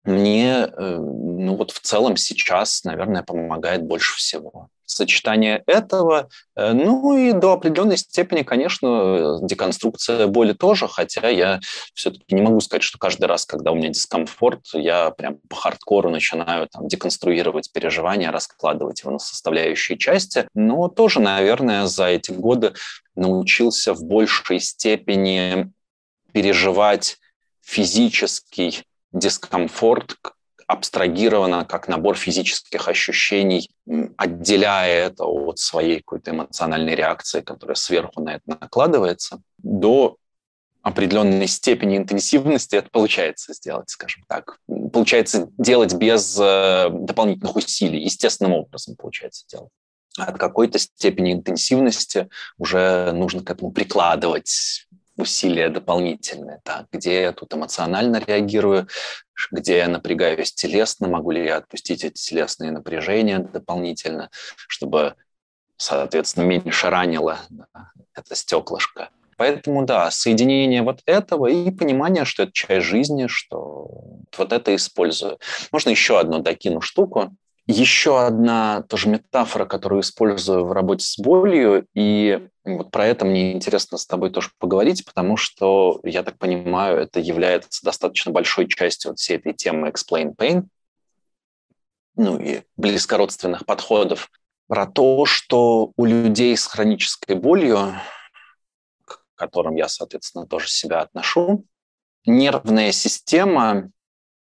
мне, э, ну вот в целом сейчас, наверное, помогает больше всего сочетание этого. Э, ну и до определенной степени, конечно, деконструкция боли тоже, хотя я все-таки не могу сказать, что каждый раз, когда у меня дискомфорт, я прям по хардкору начинаю там, деконструировать переживания, раскладывать его на составляющие части. Но тоже, наверное, за эти годы научился в большей степени переживать физический дискомфорт, абстрагировано как набор физических ощущений, отделяя это от своей какой-то эмоциональной реакции, которая сверху на это накладывается, до определенной степени интенсивности это получается сделать, скажем так. Получается делать без э, дополнительных усилий, естественным образом получается делать. От какой-то степени интенсивности уже нужно к этому прикладывать усилия дополнительные, так, где я тут эмоционально реагирую, где я напрягаюсь телесно, могу ли я отпустить эти телесные напряжения дополнительно, чтобы, соответственно, меньше ранило да, это стеклышко. Поэтому, да, соединение вот этого и понимание, что это часть жизни, что вот это использую. Можно еще одну докину штуку. Еще одна тоже метафора, которую использую в работе с болью, и вот про это мне интересно с тобой тоже поговорить, потому что, я так понимаю, это является достаточно большой частью вот всей этой темы Explain Pain, ну и близкородственных подходов, про то, что у людей с хронической болью, к которым я, соответственно, тоже себя отношу, нервная система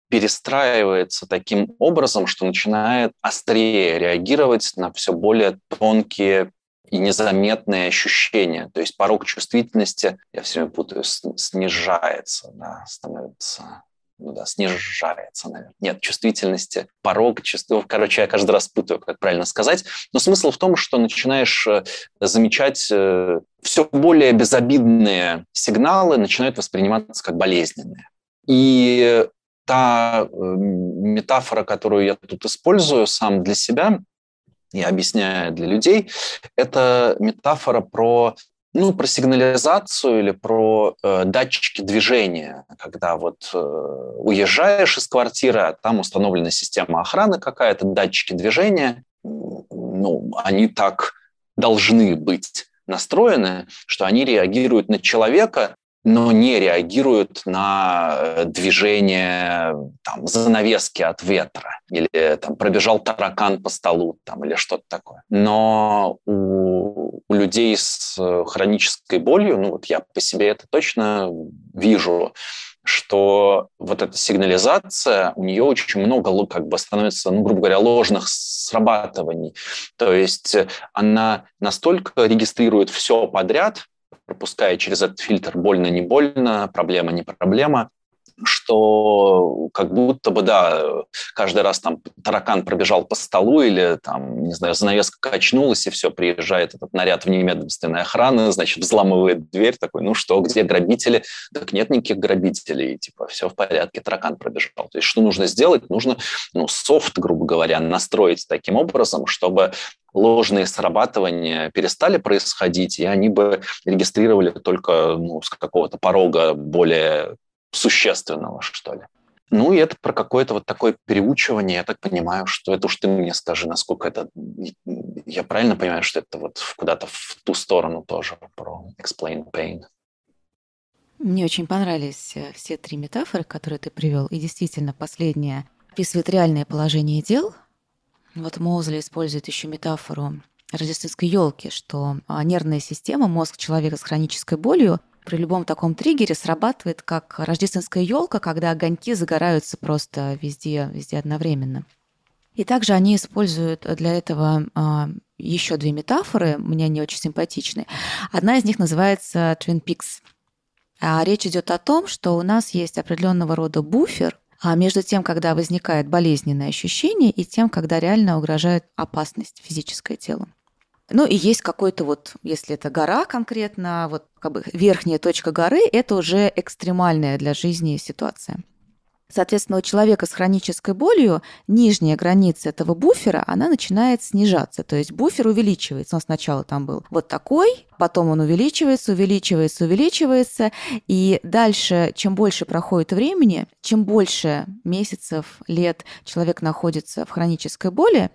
перестраивается таким образом, что начинает острее реагировать на все более тонкие и незаметные ощущения. То есть порог чувствительности, я все время путаю, снижается, да, становится ну да, снижается, наверное. Нет, чувствительности, порог, чувство, короче, я каждый раз путаю, как правильно сказать. Но смысл в том, что начинаешь э, замечать э, все более безобидные сигналы, начинают восприниматься как болезненные. И та э, метафора, которую я тут использую сам для себя и объясняю для людей, это метафора про ну, про сигнализацию или про э, датчики движения, когда вот э, уезжаешь из квартиры, а там установлена система охраны какая-то, датчики движения, ну, они так должны быть настроены, что они реагируют на человека но не реагируют на э, движение там, занавески от ветра или там, пробежал таракан по столу там, или что-то такое. Но у, у людей с э, хронической болью, ну вот я по себе это точно вижу, что вот эта сигнализация, у нее очень много как бы становится, ну, грубо говоря, ложных срабатываний. То есть она настолько регистрирует все подряд, пропуская через этот фильтр больно, не больно, проблема, не проблема, что как будто бы, да, каждый раз там таракан пробежал по столу или там, не знаю, занавеска качнулась, и все, приезжает этот наряд внемедомственной охраны, значит, взламывает дверь, такой, ну что, где грабители? Так нет никаких грабителей, типа, все в порядке, таракан пробежал. То есть что нужно сделать? Нужно, ну, софт, грубо говоря, настроить таким образом, чтобы ложные срабатывания перестали происходить, и они бы регистрировали только ну, с какого-то порога более существенного, что ли. Ну, и это про какое-то вот такое переучивание. Я так понимаю, что это уж ты мне скажи, насколько это... Я правильно понимаю, что это вот куда-то в ту сторону тоже про explain pain? Мне очень понравились э, все три метафоры, которые ты привел. И действительно, последняя описывает реальное положение дел. Вот Моузли использует еще метафору рождественской елки, что а, нервная система, мозг человека с хронической болью при любом таком триггере срабатывает как рождественская елка, когда огоньки загораются просто везде, везде одновременно. И также они используют для этого а, еще две метафоры, мне они очень симпатичны. Одна из них называется Twin Peaks. А речь идет о том, что у нас есть определенного рода буфер а между тем, когда возникает болезненное ощущение, и тем, когда реально угрожает опасность физическое тело. Ну и есть какой-то вот, если это гора конкретно, вот как бы верхняя точка горы, это уже экстремальная для жизни ситуация. Соответственно, у человека с хронической болью нижняя граница этого буфера, она начинает снижаться. То есть буфер увеличивается. Он сначала там был вот такой, потом он увеличивается, увеличивается, увеличивается. И дальше, чем больше проходит времени, чем больше месяцев, лет человек находится в хронической боли,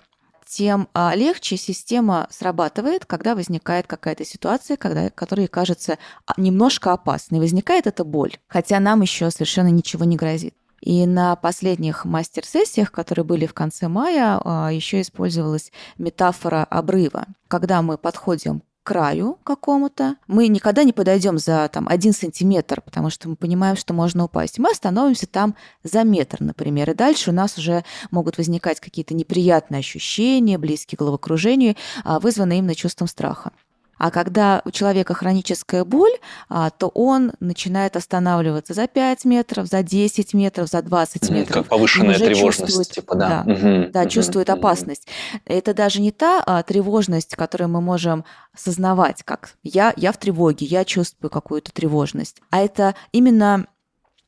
тем а, легче система срабатывает, когда возникает какая-то ситуация, когда, которая кажется а, немножко опасной. Возникает эта боль, хотя нам еще совершенно ничего не грозит. И на последних мастер-сессиях, которые были в конце мая, а, еще использовалась метафора обрыва. Когда мы подходим краю какому-то. Мы никогда не подойдем за там, один сантиметр, потому что мы понимаем, что можно упасть. Мы остановимся там за метр, например, и дальше у нас уже могут возникать какие-то неприятные ощущения, близкие к головокружению, а, вызванные именно чувством страха. А когда у человека хроническая боль, а, то он начинает останавливаться за 5 метров, за 10 метров, за 20 метров. Как повышенная тревожность, чувствует, типа, да. Да, угу, да угу, чувствует угу. опасность. Это даже не та а, тревожность, которую мы можем осознавать, как я, я в тревоге, я чувствую какую-то тревожность. А это именно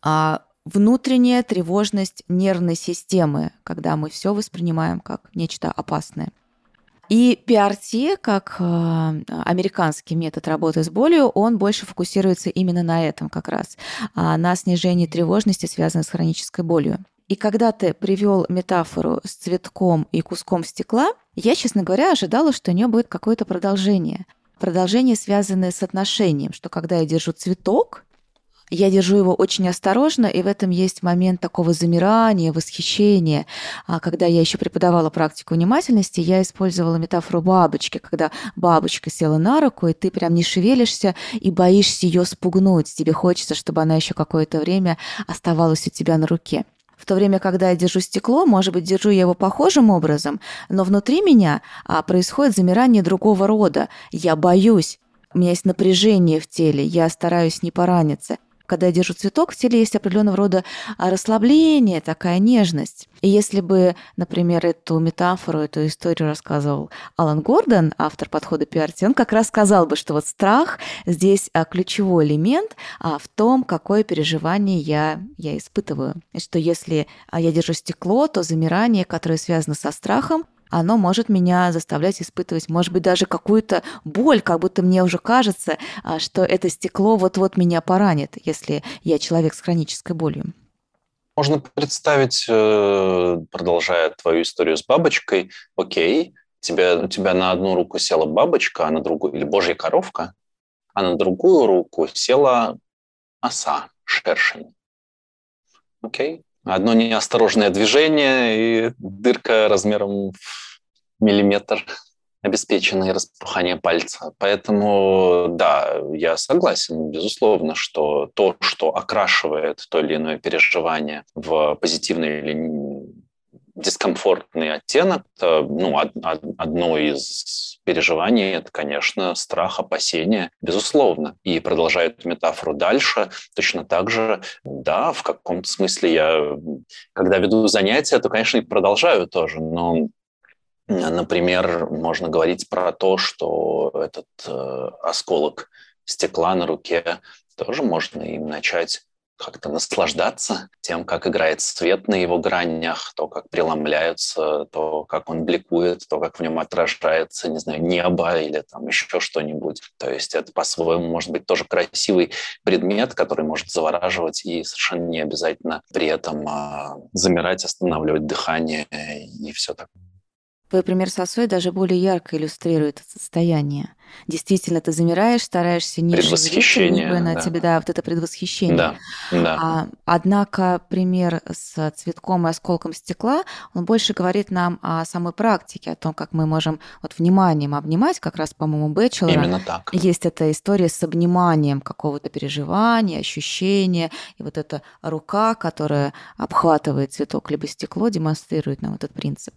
а, внутренняя тревожность нервной системы, когда мы все воспринимаем как нечто опасное. И PRT, как э, американский метод работы с болью, он больше фокусируется именно на этом как раз, а, на снижении тревожности, связанной с хронической болью. И когда ты привел метафору с цветком и куском стекла, я, честно говоря, ожидала, что у нее будет какое-то продолжение. Продолжение, связанное с отношением, что когда я держу цветок, я держу его очень осторожно, и в этом есть момент такого замирания, восхищения. А когда я еще преподавала практику внимательности, я использовала метафору бабочки, когда бабочка села на руку, и ты прям не шевелишься и боишься ее спугнуть. Тебе хочется, чтобы она еще какое-то время оставалась у тебя на руке. В то время, когда я держу стекло, может быть, держу я его похожим образом, но внутри меня а, происходит замирание другого рода. Я боюсь, у меня есть напряжение в теле, я стараюсь не пораниться когда я держу цветок, в теле есть определенного рода а, расслабление, такая нежность. И если бы, например, эту метафору, эту историю рассказывал Алан Гордон, автор подхода PRT, он как раз сказал бы, что вот страх здесь а, ключевой элемент а, в том, какое переживание я, я испытываю. И что если я держу стекло, то замирание, которое связано со страхом, оно может меня заставлять испытывать, может быть, даже какую-то боль, как будто мне уже кажется, а, что это стекло вот-вот меня поранит, если я человек с хронической болью. Можно представить, э, продолжая твою историю с бабочкой, окей, тебя, у тебя на одну руку села бабочка, а на другую, или божья коровка, а на другую руку села оса, шершень. Окей, Одно неосторожное движение и дырка размером в миллиметр обеспеченное распухание пальца. Поэтому, да, я согласен, безусловно, что то, что окрашивает то или иное переживание в позитивный или дискомфортный оттенок, это, ну, одно из переживаний, это, конечно, страх, опасение, безусловно. И продолжает метафору дальше, точно так же, да, в каком-то смысле я, когда веду занятия, то, конечно, и продолжаю тоже, но Например, можно говорить про то, что этот э, осколок стекла на руке тоже можно им начать как-то наслаждаться тем, как играет свет на его гранях, то, как преломляются, то, как он бликует, то, как в нем отражается, не знаю, небо или там еще что-нибудь. То есть это по-своему может быть тоже красивый предмет, который может завораживать и совершенно не обязательно при этом а, замирать, останавливать дыхание и все такое. Твой пример с осой даже более ярко иллюстрирует это состояние. Действительно, ты замираешь, стараешься не предвосхищение, шевелиться, на да. тебе, да, вот это предвосхищение. Да, да. А, однако пример с цветком и осколком стекла, он больше говорит нам о самой практике, о том, как мы можем вот вниманием обнимать, как раз, по-моему, Бэчелора. Именно так. Есть эта история с обниманием какого-то переживания, ощущения, и вот эта рука, которая обхватывает цветок либо стекло, демонстрирует нам этот принцип.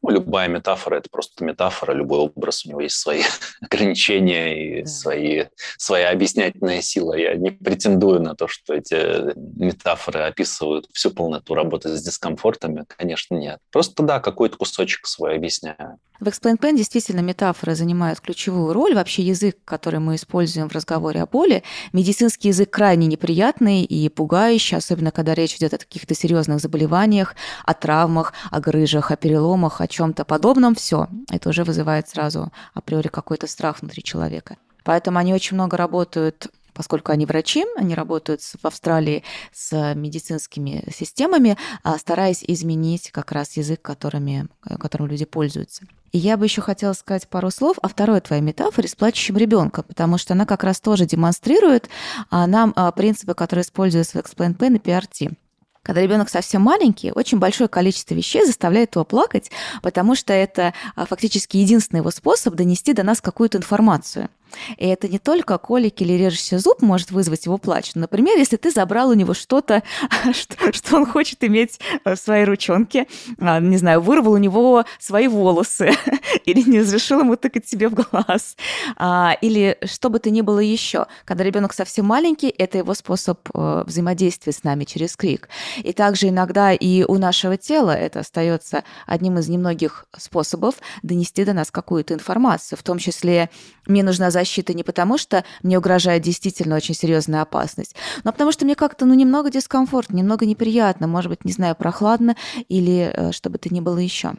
Ну, любая метафора – это просто метафора, любой образ, у него есть свои ограничения и да. свои, своя объяснятельная сила. Я не претендую на то, что эти метафоры описывают всю полноту работы с дискомфортами. Конечно, нет. Просто, да, какой-то кусочек свой объясняю. В Explain Plan действительно метафоры занимают ключевую роль. Вообще язык, который мы используем в разговоре о боли, медицинский язык крайне неприятный и пугающий, особенно когда речь идет о каких-то серьезных заболеваниях, о травмах, о грыжах, о переломах, о чем-то подобном. Все, это уже вызывает сразу априори какой-то страх внутри человека. Поэтому они очень много работают поскольку они врачи, они работают в Австралии с медицинскими системами, а стараясь изменить как раз язык, которыми, которым люди пользуются. И я бы еще хотела сказать пару слов о второй твоей метафоре с плачущим ребенком, потому что она как раз тоже демонстрирует а, нам а, принципы, которые используются в Explain Pen и PRT. Когда ребенок совсем маленький, очень большое количество вещей заставляет его плакать, потому что это фактически единственный его способ донести до нас какую-то информацию. И это не только колики или режущий зуб может вызвать его плач. Например, если ты забрал у него что-то, что, он хочет иметь в своей ручонке, а, не знаю, вырвал у него свои волосы или не разрешил ему тыкать себе в глаз, а, или что бы то ни было еще. Когда ребенок совсем маленький, это его способ э, взаимодействия с нами через крик. И также иногда и у нашего тела это остается одним из немногих способов донести до нас какую-то информацию, в том числе мне нужна защита не потому, что мне угрожает действительно очень серьезная опасность, но потому что мне как-то ну, немного дискомфортно, немного неприятно, может быть, не знаю, прохладно или э, что бы то ни было еще.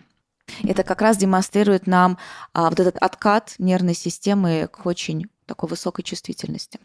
Это как раз демонстрирует нам а, вот этот откат нервной системы к очень такой высокой чувствительности.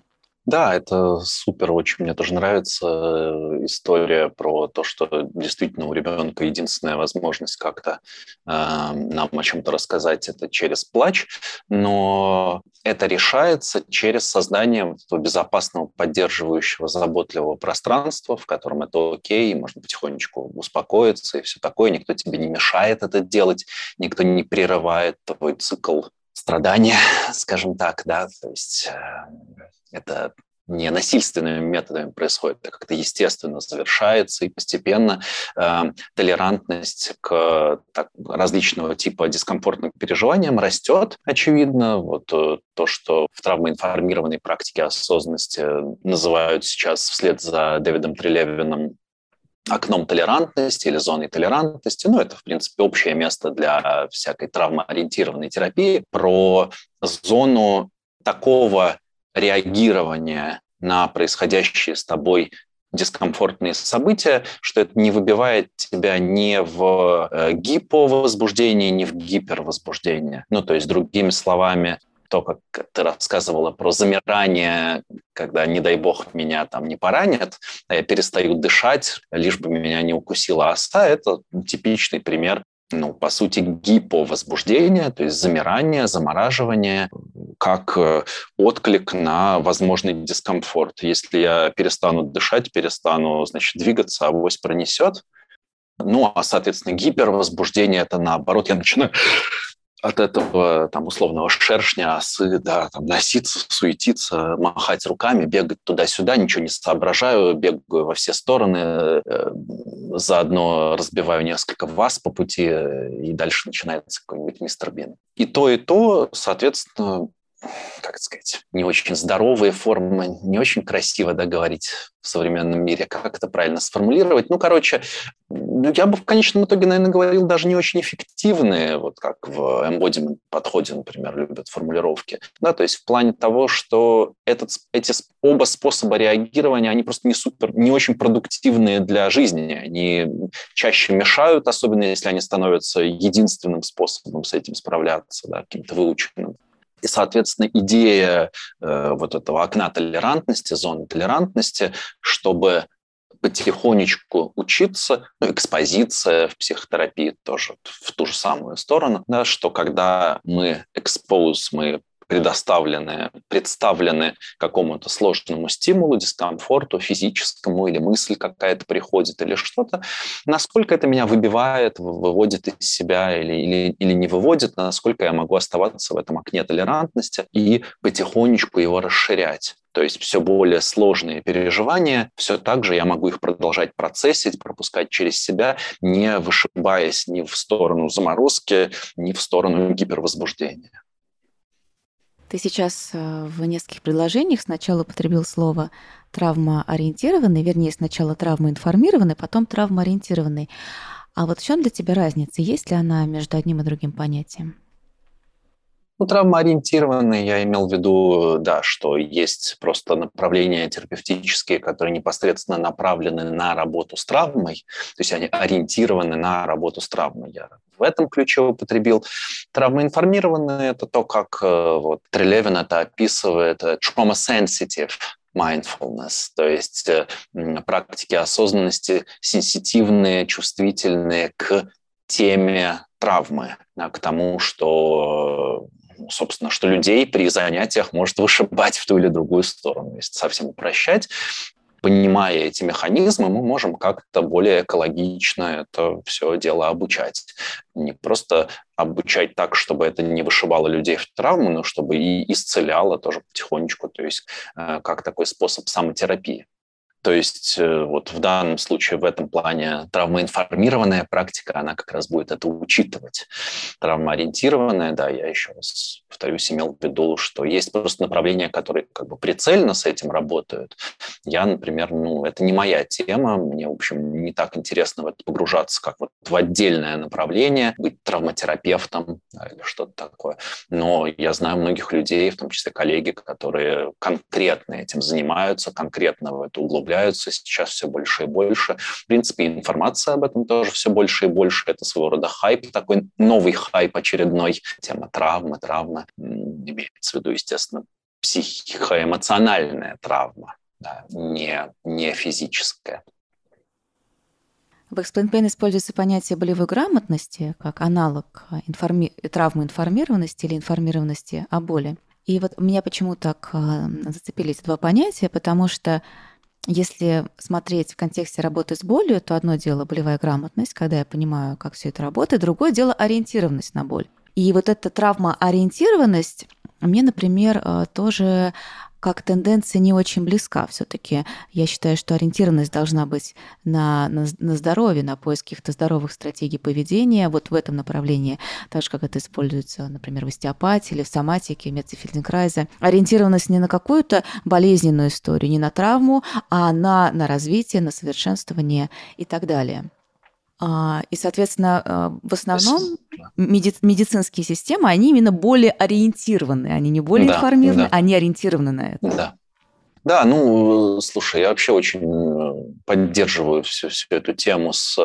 Да, это супер, очень. Мне тоже нравится э, история про то, что действительно у ребенка единственная возможность как-то э, нам о чем-то рассказать это через плач, но это решается через создание безопасного, поддерживающего, заботливого пространства, в котором это окей, можно потихонечку успокоиться и все такое, никто тебе не мешает это делать, никто не прерывает твой цикл страдания, скажем так, да, то есть э, это не насильственными методами происходит, это как-то естественно завершается, и постепенно э, толерантность к так, различного типа дискомфортным переживаниям растет, очевидно. Вот э, то, что в травмоинформированной практике осознанности называют сейчас вслед за Дэвидом Трелевиным окном толерантности или зоной толерантности. Ну, это, в принципе, общее место для всякой травмоориентированной терапии. Про зону такого реагирования на происходящие с тобой дискомфортные события, что это не выбивает тебя ни в э, гиповозбуждение, ни в гипервозбуждение. Ну, то есть, другими словами, то, как ты рассказывала про замирание, когда, не дай бог, меня там не поранят, а я перестаю дышать, лишь бы меня не укусила оса, это типичный пример ну, по сути, гиповозбуждение, то есть замирание, замораживание, как э, отклик на возможный дискомфорт. Если я перестану дышать, перестану, значит, двигаться, авось пронесет. Ну, а, соответственно, гипервозбуждение – это наоборот, я начинаю от этого там условного шершня, осы, да, там носиться, суетиться, махать руками, бегать туда-сюда, ничего не соображаю, бегаю во все стороны, э, заодно разбиваю несколько вас по пути, и дальше начинается какой-нибудь мистер Бин. И то, и то, соответственно, как сказать, не очень здоровые формы, не очень красиво да, говорить в современном мире, как это правильно сформулировать. Ну, короче, ну, я бы в конечном итоге, наверное, говорил даже не очень эффективные, вот как в embodiment подходе, например, любят формулировки. Да, то есть в плане того, что этот, эти оба способа реагирования, они просто не супер, не очень продуктивные для жизни. Они чаще мешают, особенно если они становятся единственным способом с этим справляться, да, каким-то выученным. И, соответственно, идея э, вот этого окна толерантности, зоны толерантности, чтобы потихонечку учиться, ну, экспозиция в психотерапии тоже в ту же самую сторону, да, что когда мы expose, мы предоставлены, представлены какому-то сложному стимулу, дискомфорту физическому или мысль какая-то приходит или что-то, насколько это меня выбивает, выводит из себя или, или, или не выводит, насколько я могу оставаться в этом окне толерантности и потихонечку его расширять. То есть все более сложные переживания, все так же я могу их продолжать процессить, пропускать через себя, не вышибаясь ни в сторону заморозки, ни в сторону гипервозбуждения. Ты сейчас э, в нескольких предложениях сначала употребил слово травмоориентированный, вернее, сначала травмоинформированный, потом травмоориентированный. А вот в чем для тебя разница? Есть ли она между одним и другим понятием? Ну, травмоориентированный я имел в виду, да, что есть просто направления терапевтические, которые непосредственно направлены на работу с травмой, то есть они ориентированы на работу с травмой. Я в этом ключе употребил. Травмоинформированный – это то, как э, вот, Трелевин это описывает, э, trauma-sensitive mindfulness, то есть э, практики осознанности сенситивные, чувствительные к теме травмы, к тому, что собственно, что людей при занятиях может вышибать в ту или другую сторону. Если совсем упрощать, понимая эти механизмы, мы можем как-то более экологично это все дело обучать. Не просто обучать так, чтобы это не вышибало людей в травму, но чтобы и исцеляло тоже потихонечку, то есть э, как такой способ самотерапии. То есть э, вот в данном случае, в этом плане травмоинформированная практика, она как раз будет это учитывать. Травмоориентированная, да, я еще раз повторюсь, имел в виду, что есть просто направления, которые как бы прицельно с этим работают. Я, например, ну, это не моя тема, мне, в общем, не так интересно в это погружаться, как вот в отдельное направление, быть травматерапевтом да, или что-то такое. Но я знаю многих людей, в том числе коллеги, которые конкретно этим занимаются, конкретно в это углубляются сейчас все больше и больше. В принципе, информация об этом тоже все больше и больше. Это своего рода хайп, такой новый хайп очередной. Тема травмы, травмы имеется в виду, естественно, психоэмоциональная травма, да, не, не физическая. В Explain Pain используется понятие болевой грамотности как аналог информи... травмы информированности или информированности о боли. И вот меня почему так а, зацепили эти два понятия, потому что если смотреть в контексте работы с болью, то одно дело болевая грамотность, когда я понимаю, как все это работает, другое дело ориентированность на боль. И вот эта травмоориентированность мне, например, а, тоже как тенденция не очень близка. Все-таки я считаю, что ориентированность должна быть на, на, на здоровье, на поиск каких-то здоровых стратегий поведения, вот в этом направлении, так же, как это используется, например, в остеопатии или в соматике, в Фельденкрайзе. Ориентированность не на какую-то болезненную историю, не на травму, а на, на развитие, на совершенствование и так далее. А, и, соответственно, а, в основном меди- медицинские системы, они именно более ориентированы, они не более да, информированы, да. они ориентированы на это. Да. Да, ну, слушай, я вообще очень э, поддерживаю всю, всю эту тему с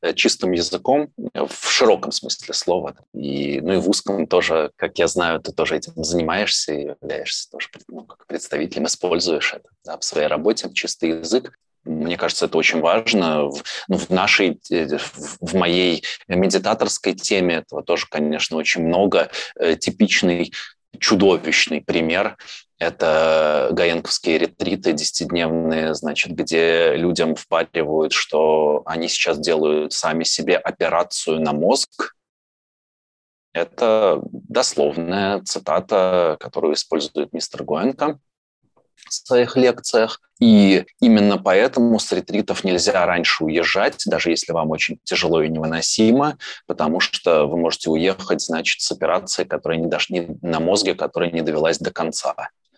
э, чистым языком в широком смысле слова. И, ну и в узком тоже, как я знаю, ты тоже этим занимаешься и являешься тоже ну, как представителем, используешь это да, в своей работе, чистый язык. Мне кажется, это очень важно. В, ну, в нашей, э, в моей медитаторской теме этого тоже, конечно, очень много. Э, типичный чудовищный пример – это гаенковские ретриты десятидневные, значит, где людям впаривают, что они сейчас делают сами себе операцию на мозг. Это дословная цитата, которую использует мистер Гоенко своих лекциях. И именно поэтому с ретритов нельзя раньше уезжать, даже если вам очень тяжело и невыносимо, потому что вы можете уехать, значит, с операцией, которая не, дош... не на мозге, которая не довелась до конца.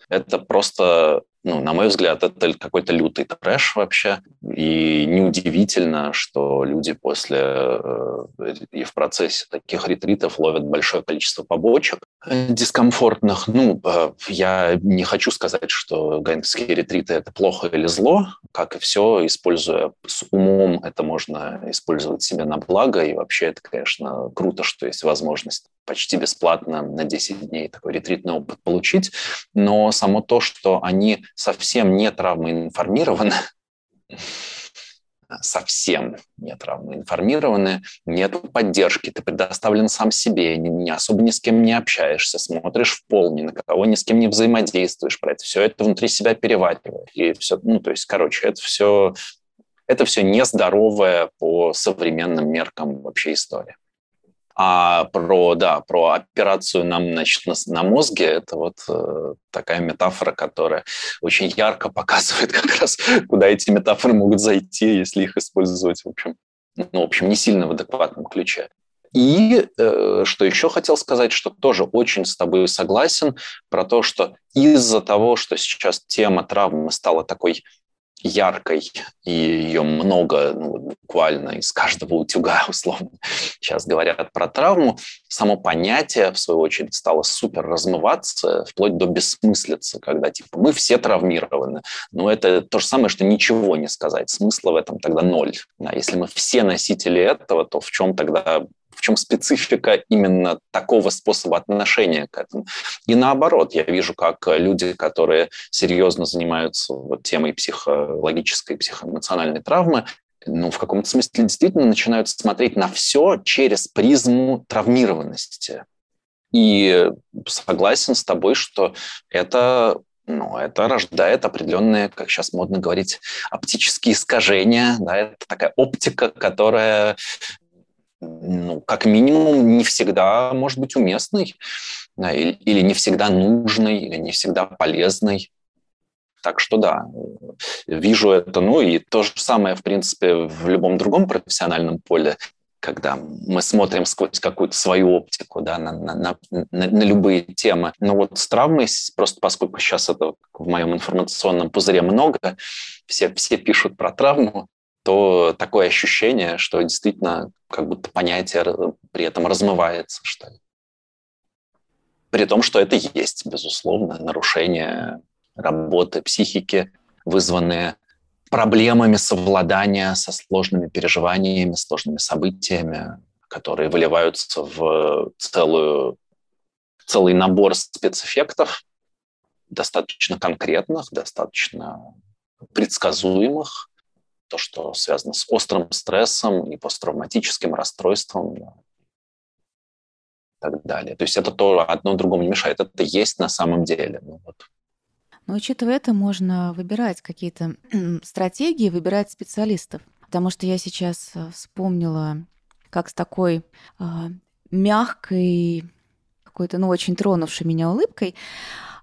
Это просто ну, на мой взгляд, это какой-то лютый трэш вообще. И неудивительно, что люди после э, и в процессе таких ретритов ловят большое количество побочек дискомфортных. Ну, э, я не хочу сказать, что гайнские ретриты – это плохо или зло. Как и все, используя с умом, это можно использовать себе на благо. И вообще это, конечно, круто, что есть возможность почти бесплатно на 10 дней такой ретритный опыт получить. Но само то, что они совсем не травмоинформированы, совсем не травмоинформированы, нет поддержки, ты предоставлен сам себе, не, не особо ни с кем не общаешься, смотришь в пол, ни на кого ни с кем не взаимодействуешь, про это все это внутри себя перевариваешь. И все, ну, то есть, короче, это все, это все нездоровая по современным меркам вообще история. А про, да, про операцию нам, значит, на, на мозге, это вот э, такая метафора, которая очень ярко показывает как раз, куда эти метафоры могут зайти, если их использовать, в общем, ну, в общем, не сильно в адекватном ключе. И э, что еще хотел сказать, что тоже очень с тобой согласен про то, что из-за того, что сейчас тема травмы стала такой яркой, и ее много, ну, буквально из каждого утюга, условно, сейчас говорят про травму, само понятие, в свою очередь, стало супер размываться, вплоть до бессмыслицы, когда, типа, мы все травмированы. Но это то же самое, что ничего не сказать. Смысла в этом тогда ноль. Да, если мы все носители этого, то в чем тогда в чем специфика именно такого способа отношения к этому. И наоборот, я вижу, как люди, которые серьезно занимаются вот темой психологической, психоэмоциональной травмы, ну, в каком-то смысле действительно начинают смотреть на все через призму травмированности. И согласен с тобой, что это ну, это рождает определенные, как сейчас модно говорить, оптические искажения. Да, это такая оптика, которая ну, как минимум, не всегда может быть уместной, да, или, или не всегда нужной, или не всегда полезной. Так что да, вижу это. Ну и то же самое, в принципе, в любом другом профессиональном поле, когда мы смотрим сквозь какую-то свою оптику да, на, на, на, на любые темы. Но вот с травмой, просто поскольку сейчас это в моем информационном пузыре много, все, все пишут про травму, то такое ощущение, что действительно как будто понятие при этом размывается, что ли. При том, что это есть, безусловно, нарушение работы психики, вызванные проблемами совладания со сложными переживаниями, сложными событиями, которые выливаются в целую, целый набор спецэффектов, достаточно конкретных, достаточно предсказуемых, то, что связано с острым стрессом и посттравматическим расстройством и так далее. То есть это то одно другому не мешает. Это есть на самом деле. Ну, вот. Но учитывая это, можно выбирать какие-то стратегии, выбирать специалистов. Потому что я сейчас э, вспомнила, как с такой э, мягкой, какой-то, ну, очень тронувшей меня улыбкой,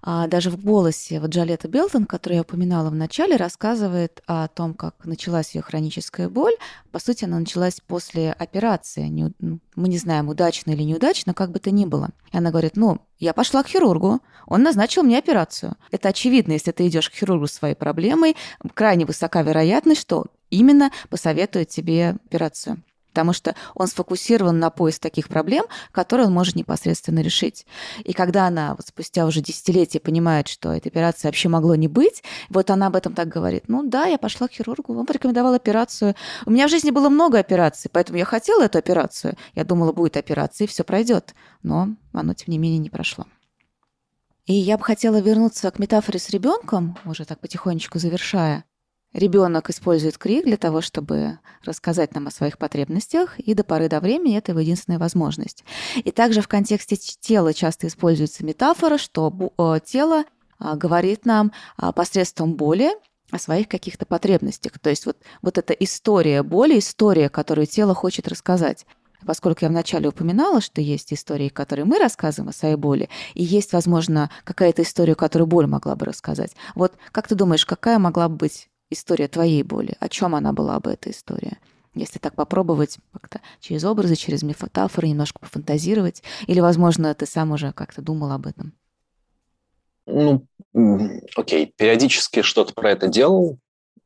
а даже в голосе вот Джалета Белтон, которую я упоминала в начале, рассказывает о том, как началась ее хроническая боль. По сути, она началась после операции. Не, ну, мы не знаем, удачно или неудачно, как бы то ни было. И она говорит, ну, я пошла к хирургу, он назначил мне операцию. Это очевидно, если ты идешь к хирургу с своей проблемой, крайне высока вероятность, что именно посоветует тебе операцию потому что он сфокусирован на поиск таких проблем, которые он может непосредственно решить. И когда она вот спустя уже десятилетия понимает, что этой операции вообще могло не быть, вот она об этом так говорит. Ну да, я пошла к хирургу, он порекомендовал операцию. У меня в жизни было много операций, поэтому я хотела эту операцию. Я думала, будет операция, и все пройдет. Но оно, тем не менее, не прошло. И я бы хотела вернуться к метафоре с ребенком, уже так потихонечку завершая. Ребенок использует крик для того, чтобы рассказать нам о своих потребностях, и до поры до времени это его единственная возможность. И также в контексте тела часто используется метафора, что э, тело а, говорит нам а, посредством боли о своих каких-то потребностях. То есть вот, вот эта история боли, история, которую тело хочет рассказать. Поскольку я вначале упоминала, что есть истории, которые мы рассказываем о своей боли, и есть, возможно, какая-то история, которую боль могла бы рассказать. Вот как ты думаешь, какая могла бы быть история твоей боли? О чем она была бы, эта история? Если так попробовать как-то через образы, через метафоры немножко пофантазировать, или, возможно, ты сам уже как-то думал об этом? Ну, окей, периодически что-то про это делал,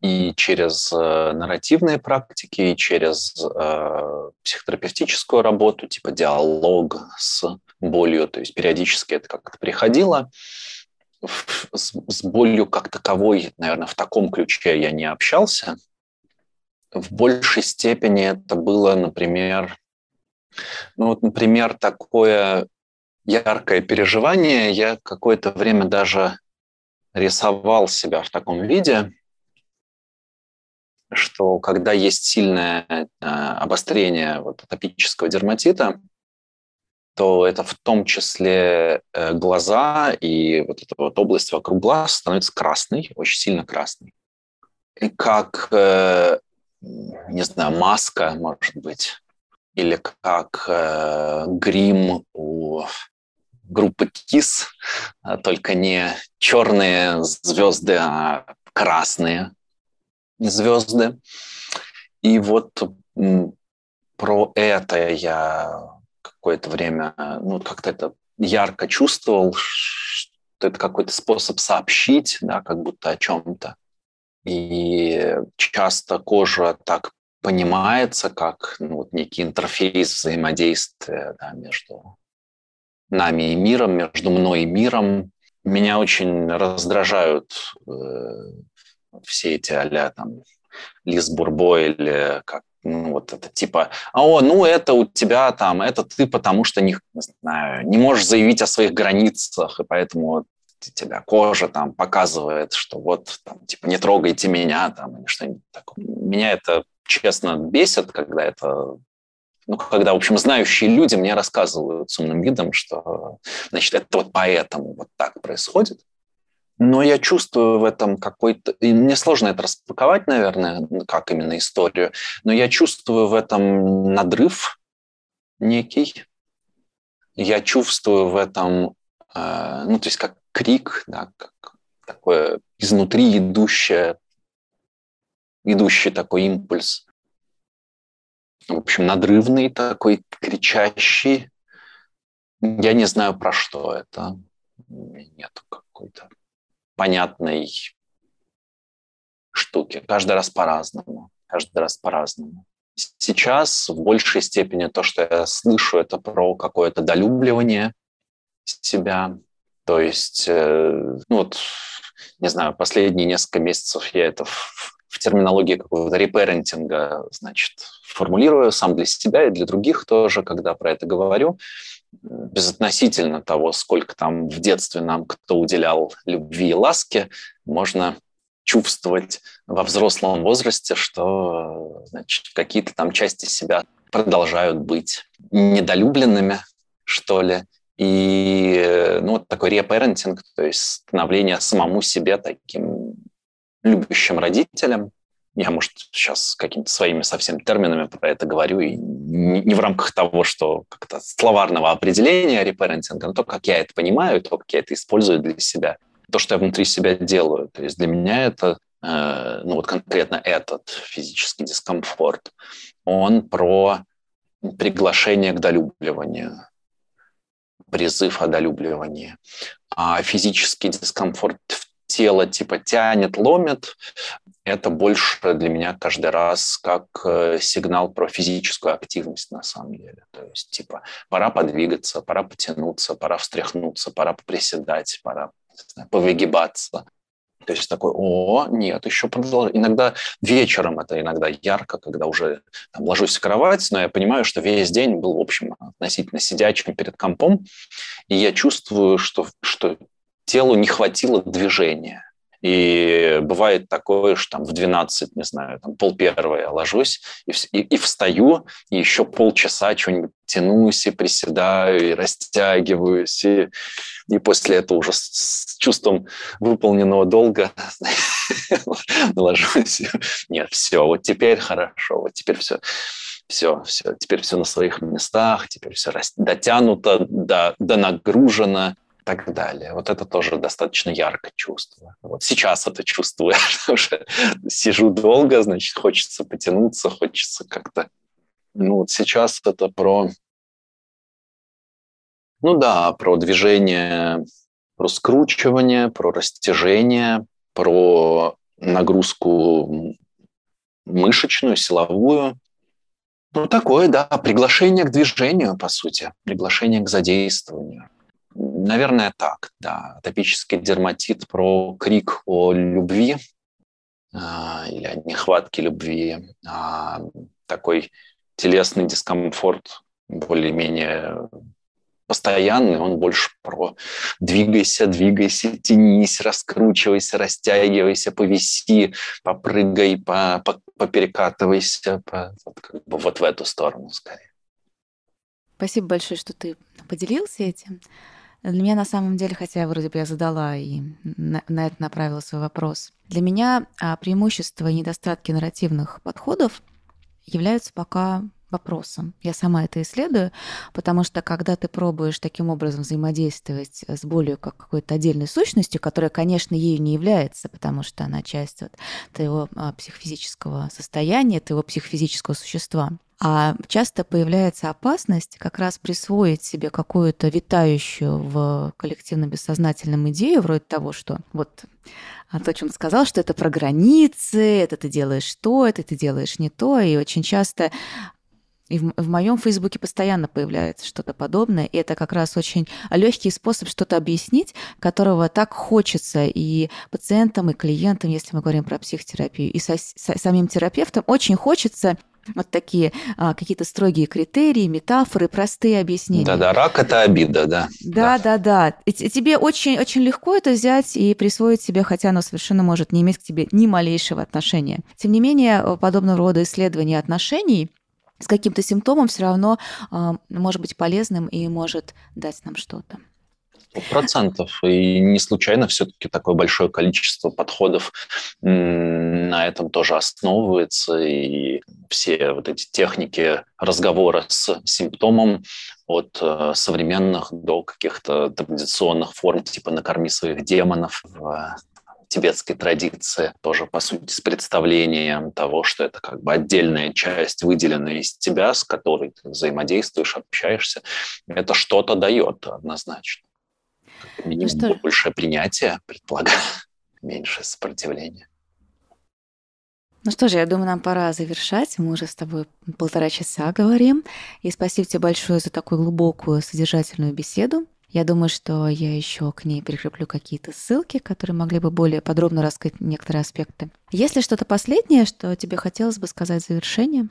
и через э, нарративные практики, и через э, психотерапевтическую работу, типа диалог с болью, то есть периодически это как-то приходило с, с болью как таковой, наверное, в таком ключе я не общался. В большей степени это было, например, ну вот, например, такое яркое переживание. Я какое-то время даже рисовал себя в таком виде, что когда есть сильное э, обострение вот, атопического дерматита, то это в том числе э, глаза и вот эта вот область вокруг глаз становится красной, очень сильно красной. И как, э, не знаю, маска, может быть, или как э, грим у группы KISS, а только не черные звезды, а красные звезды. И вот про это я какое-то время, ну, как-то это ярко чувствовал, что это какой-то способ сообщить, да, как будто о чем-то. И часто кожа так понимается, как ну, вот некий интерфейс взаимодействия да, между нами и миром, между мной и миром. Меня очень раздражают э, все эти а там Лиз Бурбо или как ну, вот это типа, о, ну это у тебя там, это ты потому что не, не знаю, не можешь заявить о своих границах, и поэтому тебя кожа там показывает, что вот там, типа не трогайте меня там или что-нибудь такое. Меня это честно бесит, когда это ну, когда, в общем, знающие люди мне рассказывают с умным видом, что, значит, это вот поэтому вот так происходит но я чувствую в этом какой-то... И мне сложно это распаковать, наверное, как именно историю, но я чувствую в этом надрыв некий. Я чувствую в этом, э, ну, то есть как крик, да, как такое изнутри идущее, идущий такой импульс. В общем, надрывный такой, кричащий. Я не знаю, про что это. Нету какой-то понятной штуки. Каждый раз по-разному. Каждый раз по-разному. Сейчас в большей степени то, что я слышу, это про какое-то долюбливание себя. То есть, э, ну вот, не знаю, последние несколько месяцев я это в терминологии какого-то репарентинга, значит, формулирую сам для себя и для других тоже, когда про это говорю, безотносительно того, сколько там в детстве нам кто уделял любви и ласки, можно чувствовать во взрослом возрасте, что значит, какие-то там части себя продолжают быть недолюбленными, что ли. И ну, вот такой репарентинг, то есть становление самому себе таким любящим родителем. Я, может, сейчас какими-то своими совсем терминами про это говорю, и не в рамках того, что как-то словарного определения репарентинга, но то, как я это понимаю, то, как я это использую для себя, то, что я внутри себя делаю. То есть для меня это, э, ну вот конкретно этот физический дискомфорт, он про приглашение к долюбливанию, призыв о долюбливании. А физический дискомфорт в тело типа тянет, ломит, это больше для меня каждый раз как э, сигнал про физическую активность на самом деле. То есть типа пора подвигаться, пора потянуться, пора встряхнуться, пора поприседать, пора знаю, повыгибаться. То есть такой, о, нет, еще продолжаю. Иногда вечером это иногда ярко, когда уже там, ложусь в кровать, но я понимаю, что весь день был, в общем, относительно сидячим перед компом, и я чувствую, что, что телу не хватило движения. И бывает такое, что там в 12, не знаю, там пол первого я ложусь и, и, и встаю, и еще полчаса что-нибудь тянусь и приседаю, и растягиваюсь, и, и после этого уже с, с чувством выполненного долга ложусь. Нет, все, вот теперь хорошо, вот теперь все все, все, теперь все на своих местах, теперь все дотянуто, до, до нагружено так далее. Вот это тоже достаточно ярко чувство. Вот сейчас это чувствую, уже сижу долго, значит, хочется потянуться, хочется как-то... Ну вот сейчас это про... Ну да, про движение, про скручивание, про растяжение, про нагрузку мышечную, силовую. Ну, такое, да, приглашение к движению, по сути, приглашение к задействованию. Наверное, так, да. Атопический дерматит про крик о любви а, или о нехватке любви, а, такой телесный дискомфорт более-менее постоянный, он больше про двигайся, двигайся, тянись, раскручивайся, растягивайся, повиси, попрыгай, по, по, поперекатывайся, по, вот, как бы вот в эту сторону скорее. Спасибо большое, что ты поделился этим. Для меня на самом деле, хотя вроде бы я задала и на, на это направила свой вопрос, для меня а, преимущества и недостатки нарративных подходов являются пока вопросом. Я сама это исследую, потому что когда ты пробуешь таким образом взаимодействовать с болью как какой-то отдельной сущностью, которая, конечно, ею не является, потому что она часть вот твоего а, психофизического состояния, твоего психофизического существа, а часто появляется опасность как раз присвоить себе какую-то витающую в коллективно-бессознательном идею, вроде того, что вот а то, о чем ты сказал, что это про границы, это ты делаешь то, это ты делаешь не то, и очень часто и в, в моем Фейсбуке постоянно появляется что-то подобное, и это как раз очень легкий способ что-то объяснить, которого так хочется и пациентам, и клиентам, если мы говорим про психотерапию, и со, со, самим терапевтам, очень хочется вот такие а, какие-то строгие критерии, метафоры, простые объяснения. Да-да, рак – это обида, да. Да-да-да. Тебе очень-очень легко это взять и присвоить себе, хотя оно совершенно может не иметь к тебе ни малейшего отношения. Тем не менее, подобного рода исследования отношений с каким-то симптомом все равно а, может быть полезным и может дать нам что-то. Процентов. И не случайно все-таки такое большое количество подходов на этом тоже основывается. И все вот эти техники разговора с симптомом от э, современных до каких-то традиционных форм, типа «накорми своих демонов», тибетской традиции, тоже, по сути, с представлением того, что это как бы отдельная часть, выделенная из тебя, с которой ты взаимодействуешь, общаешься, это что-то дает однозначно. Ну что... Большее принятие, предполагаю, меньше сопротивления. Ну что же, я думаю, нам пора завершать. Мы уже с тобой полтора часа говорим. И спасибо тебе большое за такую глубокую, содержательную беседу. Я думаю, что я еще к ней прикреплю какие-то ссылки, которые могли бы более подробно раскрыть некоторые аспекты. Есть ли что-то последнее, что тебе хотелось бы сказать в завершение?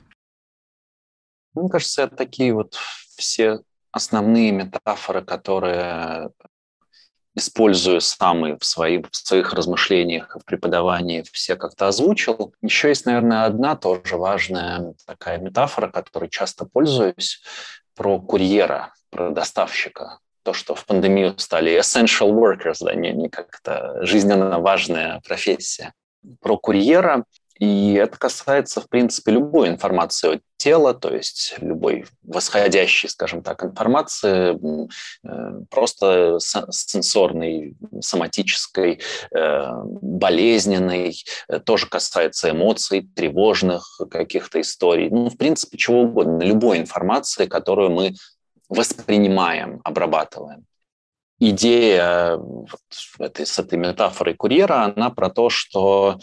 Мне кажется, это такие вот все основные метафоры, которые использую сам и в, свои, в своих размышлениях в преподавании все как-то озвучил. Еще есть, наверное, одна тоже важная такая метафора, которой часто пользуюсь, про курьера, про доставщика. То, что в пандемию стали essential workers, да, не, не как-то жизненно важная профессия. Про курьера и это касается, в принципе, любой информации от тела, то есть любой восходящей, скажем так, информации, э, просто сенсорной, соматической, э, болезненной, э, тоже касается эмоций, тревожных каких-то историй, ну, в принципе, чего угодно, любой информации, которую мы воспринимаем, обрабатываем. Идея вот этой, с этой метафорой курьера, она про то, что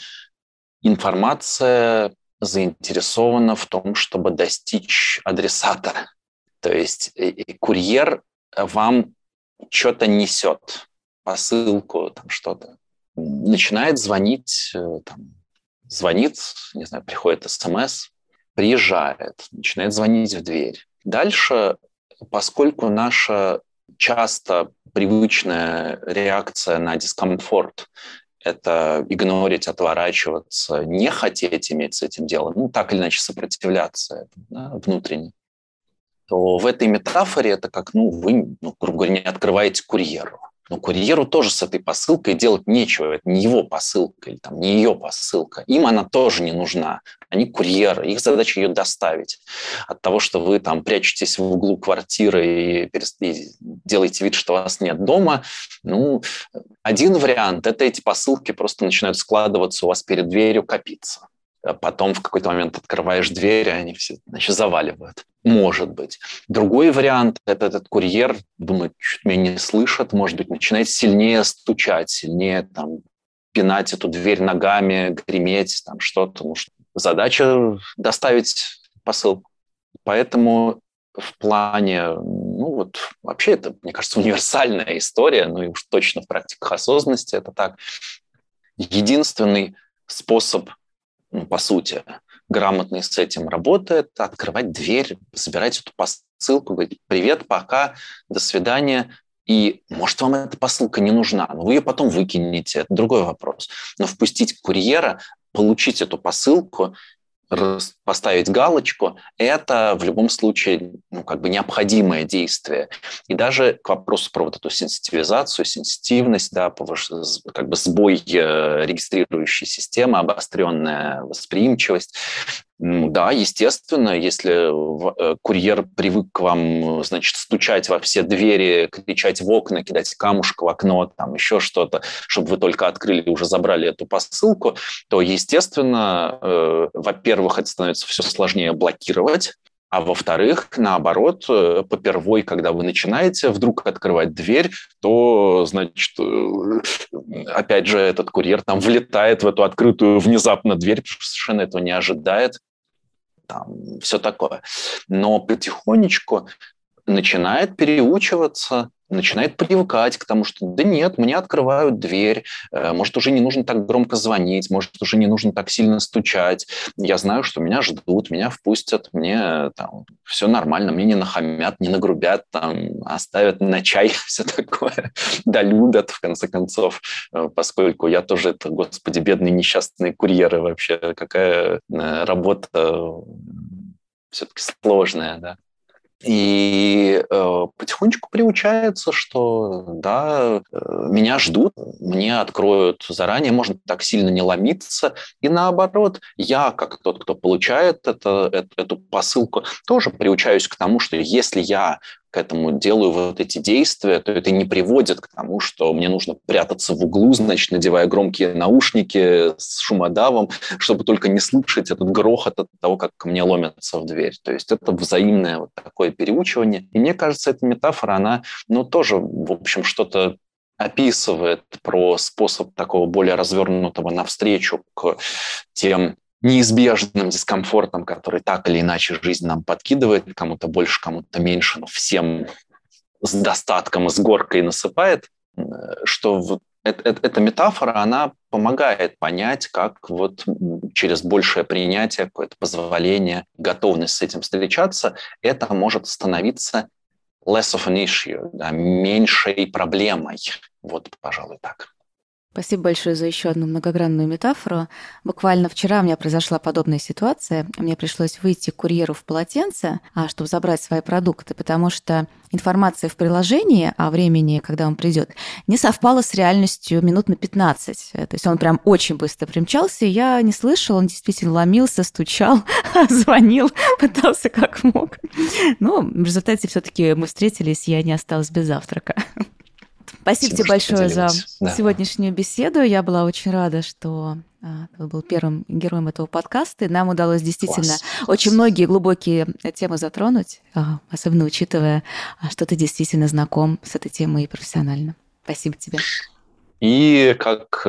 информация заинтересована в том, чтобы достичь адресата. То есть курьер вам что-то несет, посылку, там что-то. Начинает звонить, э, там, звонит, не знаю, приходит смс, приезжает, начинает звонить в дверь. Дальше, поскольку наша часто привычная реакция на дискомфорт это игнорить, отворачиваться, не хотеть иметь с этим дело, ну, так или иначе сопротивляться да, внутренне, то в этой метафоре это как, ну, вы, ну, грубо говоря, не открываете курьеру. Но курьеру тоже с этой посылкой делать нечего. Это не его посылка или там, не ее посылка. Им она тоже не нужна. Они курьеры. Их задача ее доставить. От того, что вы там прячетесь в углу квартиры и, и делаете вид, что вас нет дома, ну, один вариант – это эти посылки просто начинают складываться у вас перед дверью, копиться. А потом в какой-то момент открываешь дверь, и они все значит, заваливают. Может быть. Другой вариант – это этот курьер думает, что меня не слышат, может быть, начинает сильнее стучать, сильнее там, пинать эту дверь ногами, греметь, там что-то. Ну, задача доставить посылку. Поэтому в плане, ну вот вообще это, мне кажется, универсальная история, ну и уж точно в практиках осознанности это так. Единственный способ по сути, грамотный с этим работает, открывать дверь, забирать эту посылку, говорить «Привет, пока, до свидания». И может вам эта посылка не нужна, но вы ее потом выкинете, это другой вопрос. Но впустить курьера, получить эту посылку поставить галочку, это в любом случае ну, как бы необходимое действие. И даже к вопросу про вот эту сенситивизацию, сенситивность, да, как бы сбой э, регистрирующей системы, обостренная восприимчивость, да, естественно, если э, курьер привык к вам, значит, стучать во все двери, кричать в окна, кидать камушек в окно, там еще что-то, чтобы вы только открыли и уже забрали эту посылку, то, естественно, э, во-первых, это становится все сложнее блокировать, а во-вторых, наоборот, э, попервой, когда вы начинаете вдруг открывать дверь, то, значит, э, опять же, этот курьер там влетает в эту открытую внезапно дверь, совершенно этого не ожидает, там все такое. Но потихонечку начинает переучиваться начинает привыкать к тому, что да нет, мне открывают дверь, э, может, уже не нужно так громко звонить, может, уже не нужно так сильно стучать. Я знаю, что меня ждут, меня впустят, мне там все нормально, мне не нахамят, не нагрубят, там, оставят на чай, все такое, долюбят, в конце концов, э, поскольку я тоже, это, господи, бедные несчастные курьеры вообще, какая э, работа все-таки сложная, да. И э, потихонечку приучается, что да, э, меня ждут, мне откроют заранее, можно так сильно не ломиться. И наоборот, я, как тот, кто получает это, это, эту посылку, тоже приучаюсь к тому, что если я к этому делаю вот эти действия, то это не приводит к тому, что мне нужно прятаться в углу, значит, надевая громкие наушники с шумодавом, чтобы только не слышать этот грохот от того, как ко мне ломятся в дверь. То есть это взаимное вот такое переучивание. И мне кажется, эта метафора, она, ну, тоже, в общем, что-то описывает про способ такого более развернутого навстречу к тем неизбежным дискомфортом, который так или иначе жизнь нам подкидывает, кому-то больше, кому-то меньше, но всем с достатком и с горкой насыпает, что вот эта метафора, она помогает понять, как вот через большее принятие, какое-то позволение, готовность с этим встречаться, это может становиться less of an issue, да, меньшей проблемой. Вот, пожалуй, так. Спасибо большое за еще одну многогранную метафору. Буквально вчера у меня произошла подобная ситуация. Мне пришлось выйти к курьеру в полотенце, а, чтобы забрать свои продукты, потому что информация в приложении о времени, когда он придет, не совпала с реальностью минут на 15. То есть он прям очень быстро примчался, и я не слышала, он действительно ломился, стучал, звонил, пытался как мог. Но в результате все таки мы встретились, я не осталась без завтрака. Спасибо, тебе большое за да. сегодняшнюю беседу. Я была очень рада, что а, ты был первым героем этого подкаста. И нам удалось действительно Класс. очень многие глубокие темы затронуть, а, особенно учитывая, а, что ты действительно знаком с этой темой профессионально. Спасибо тебе. И как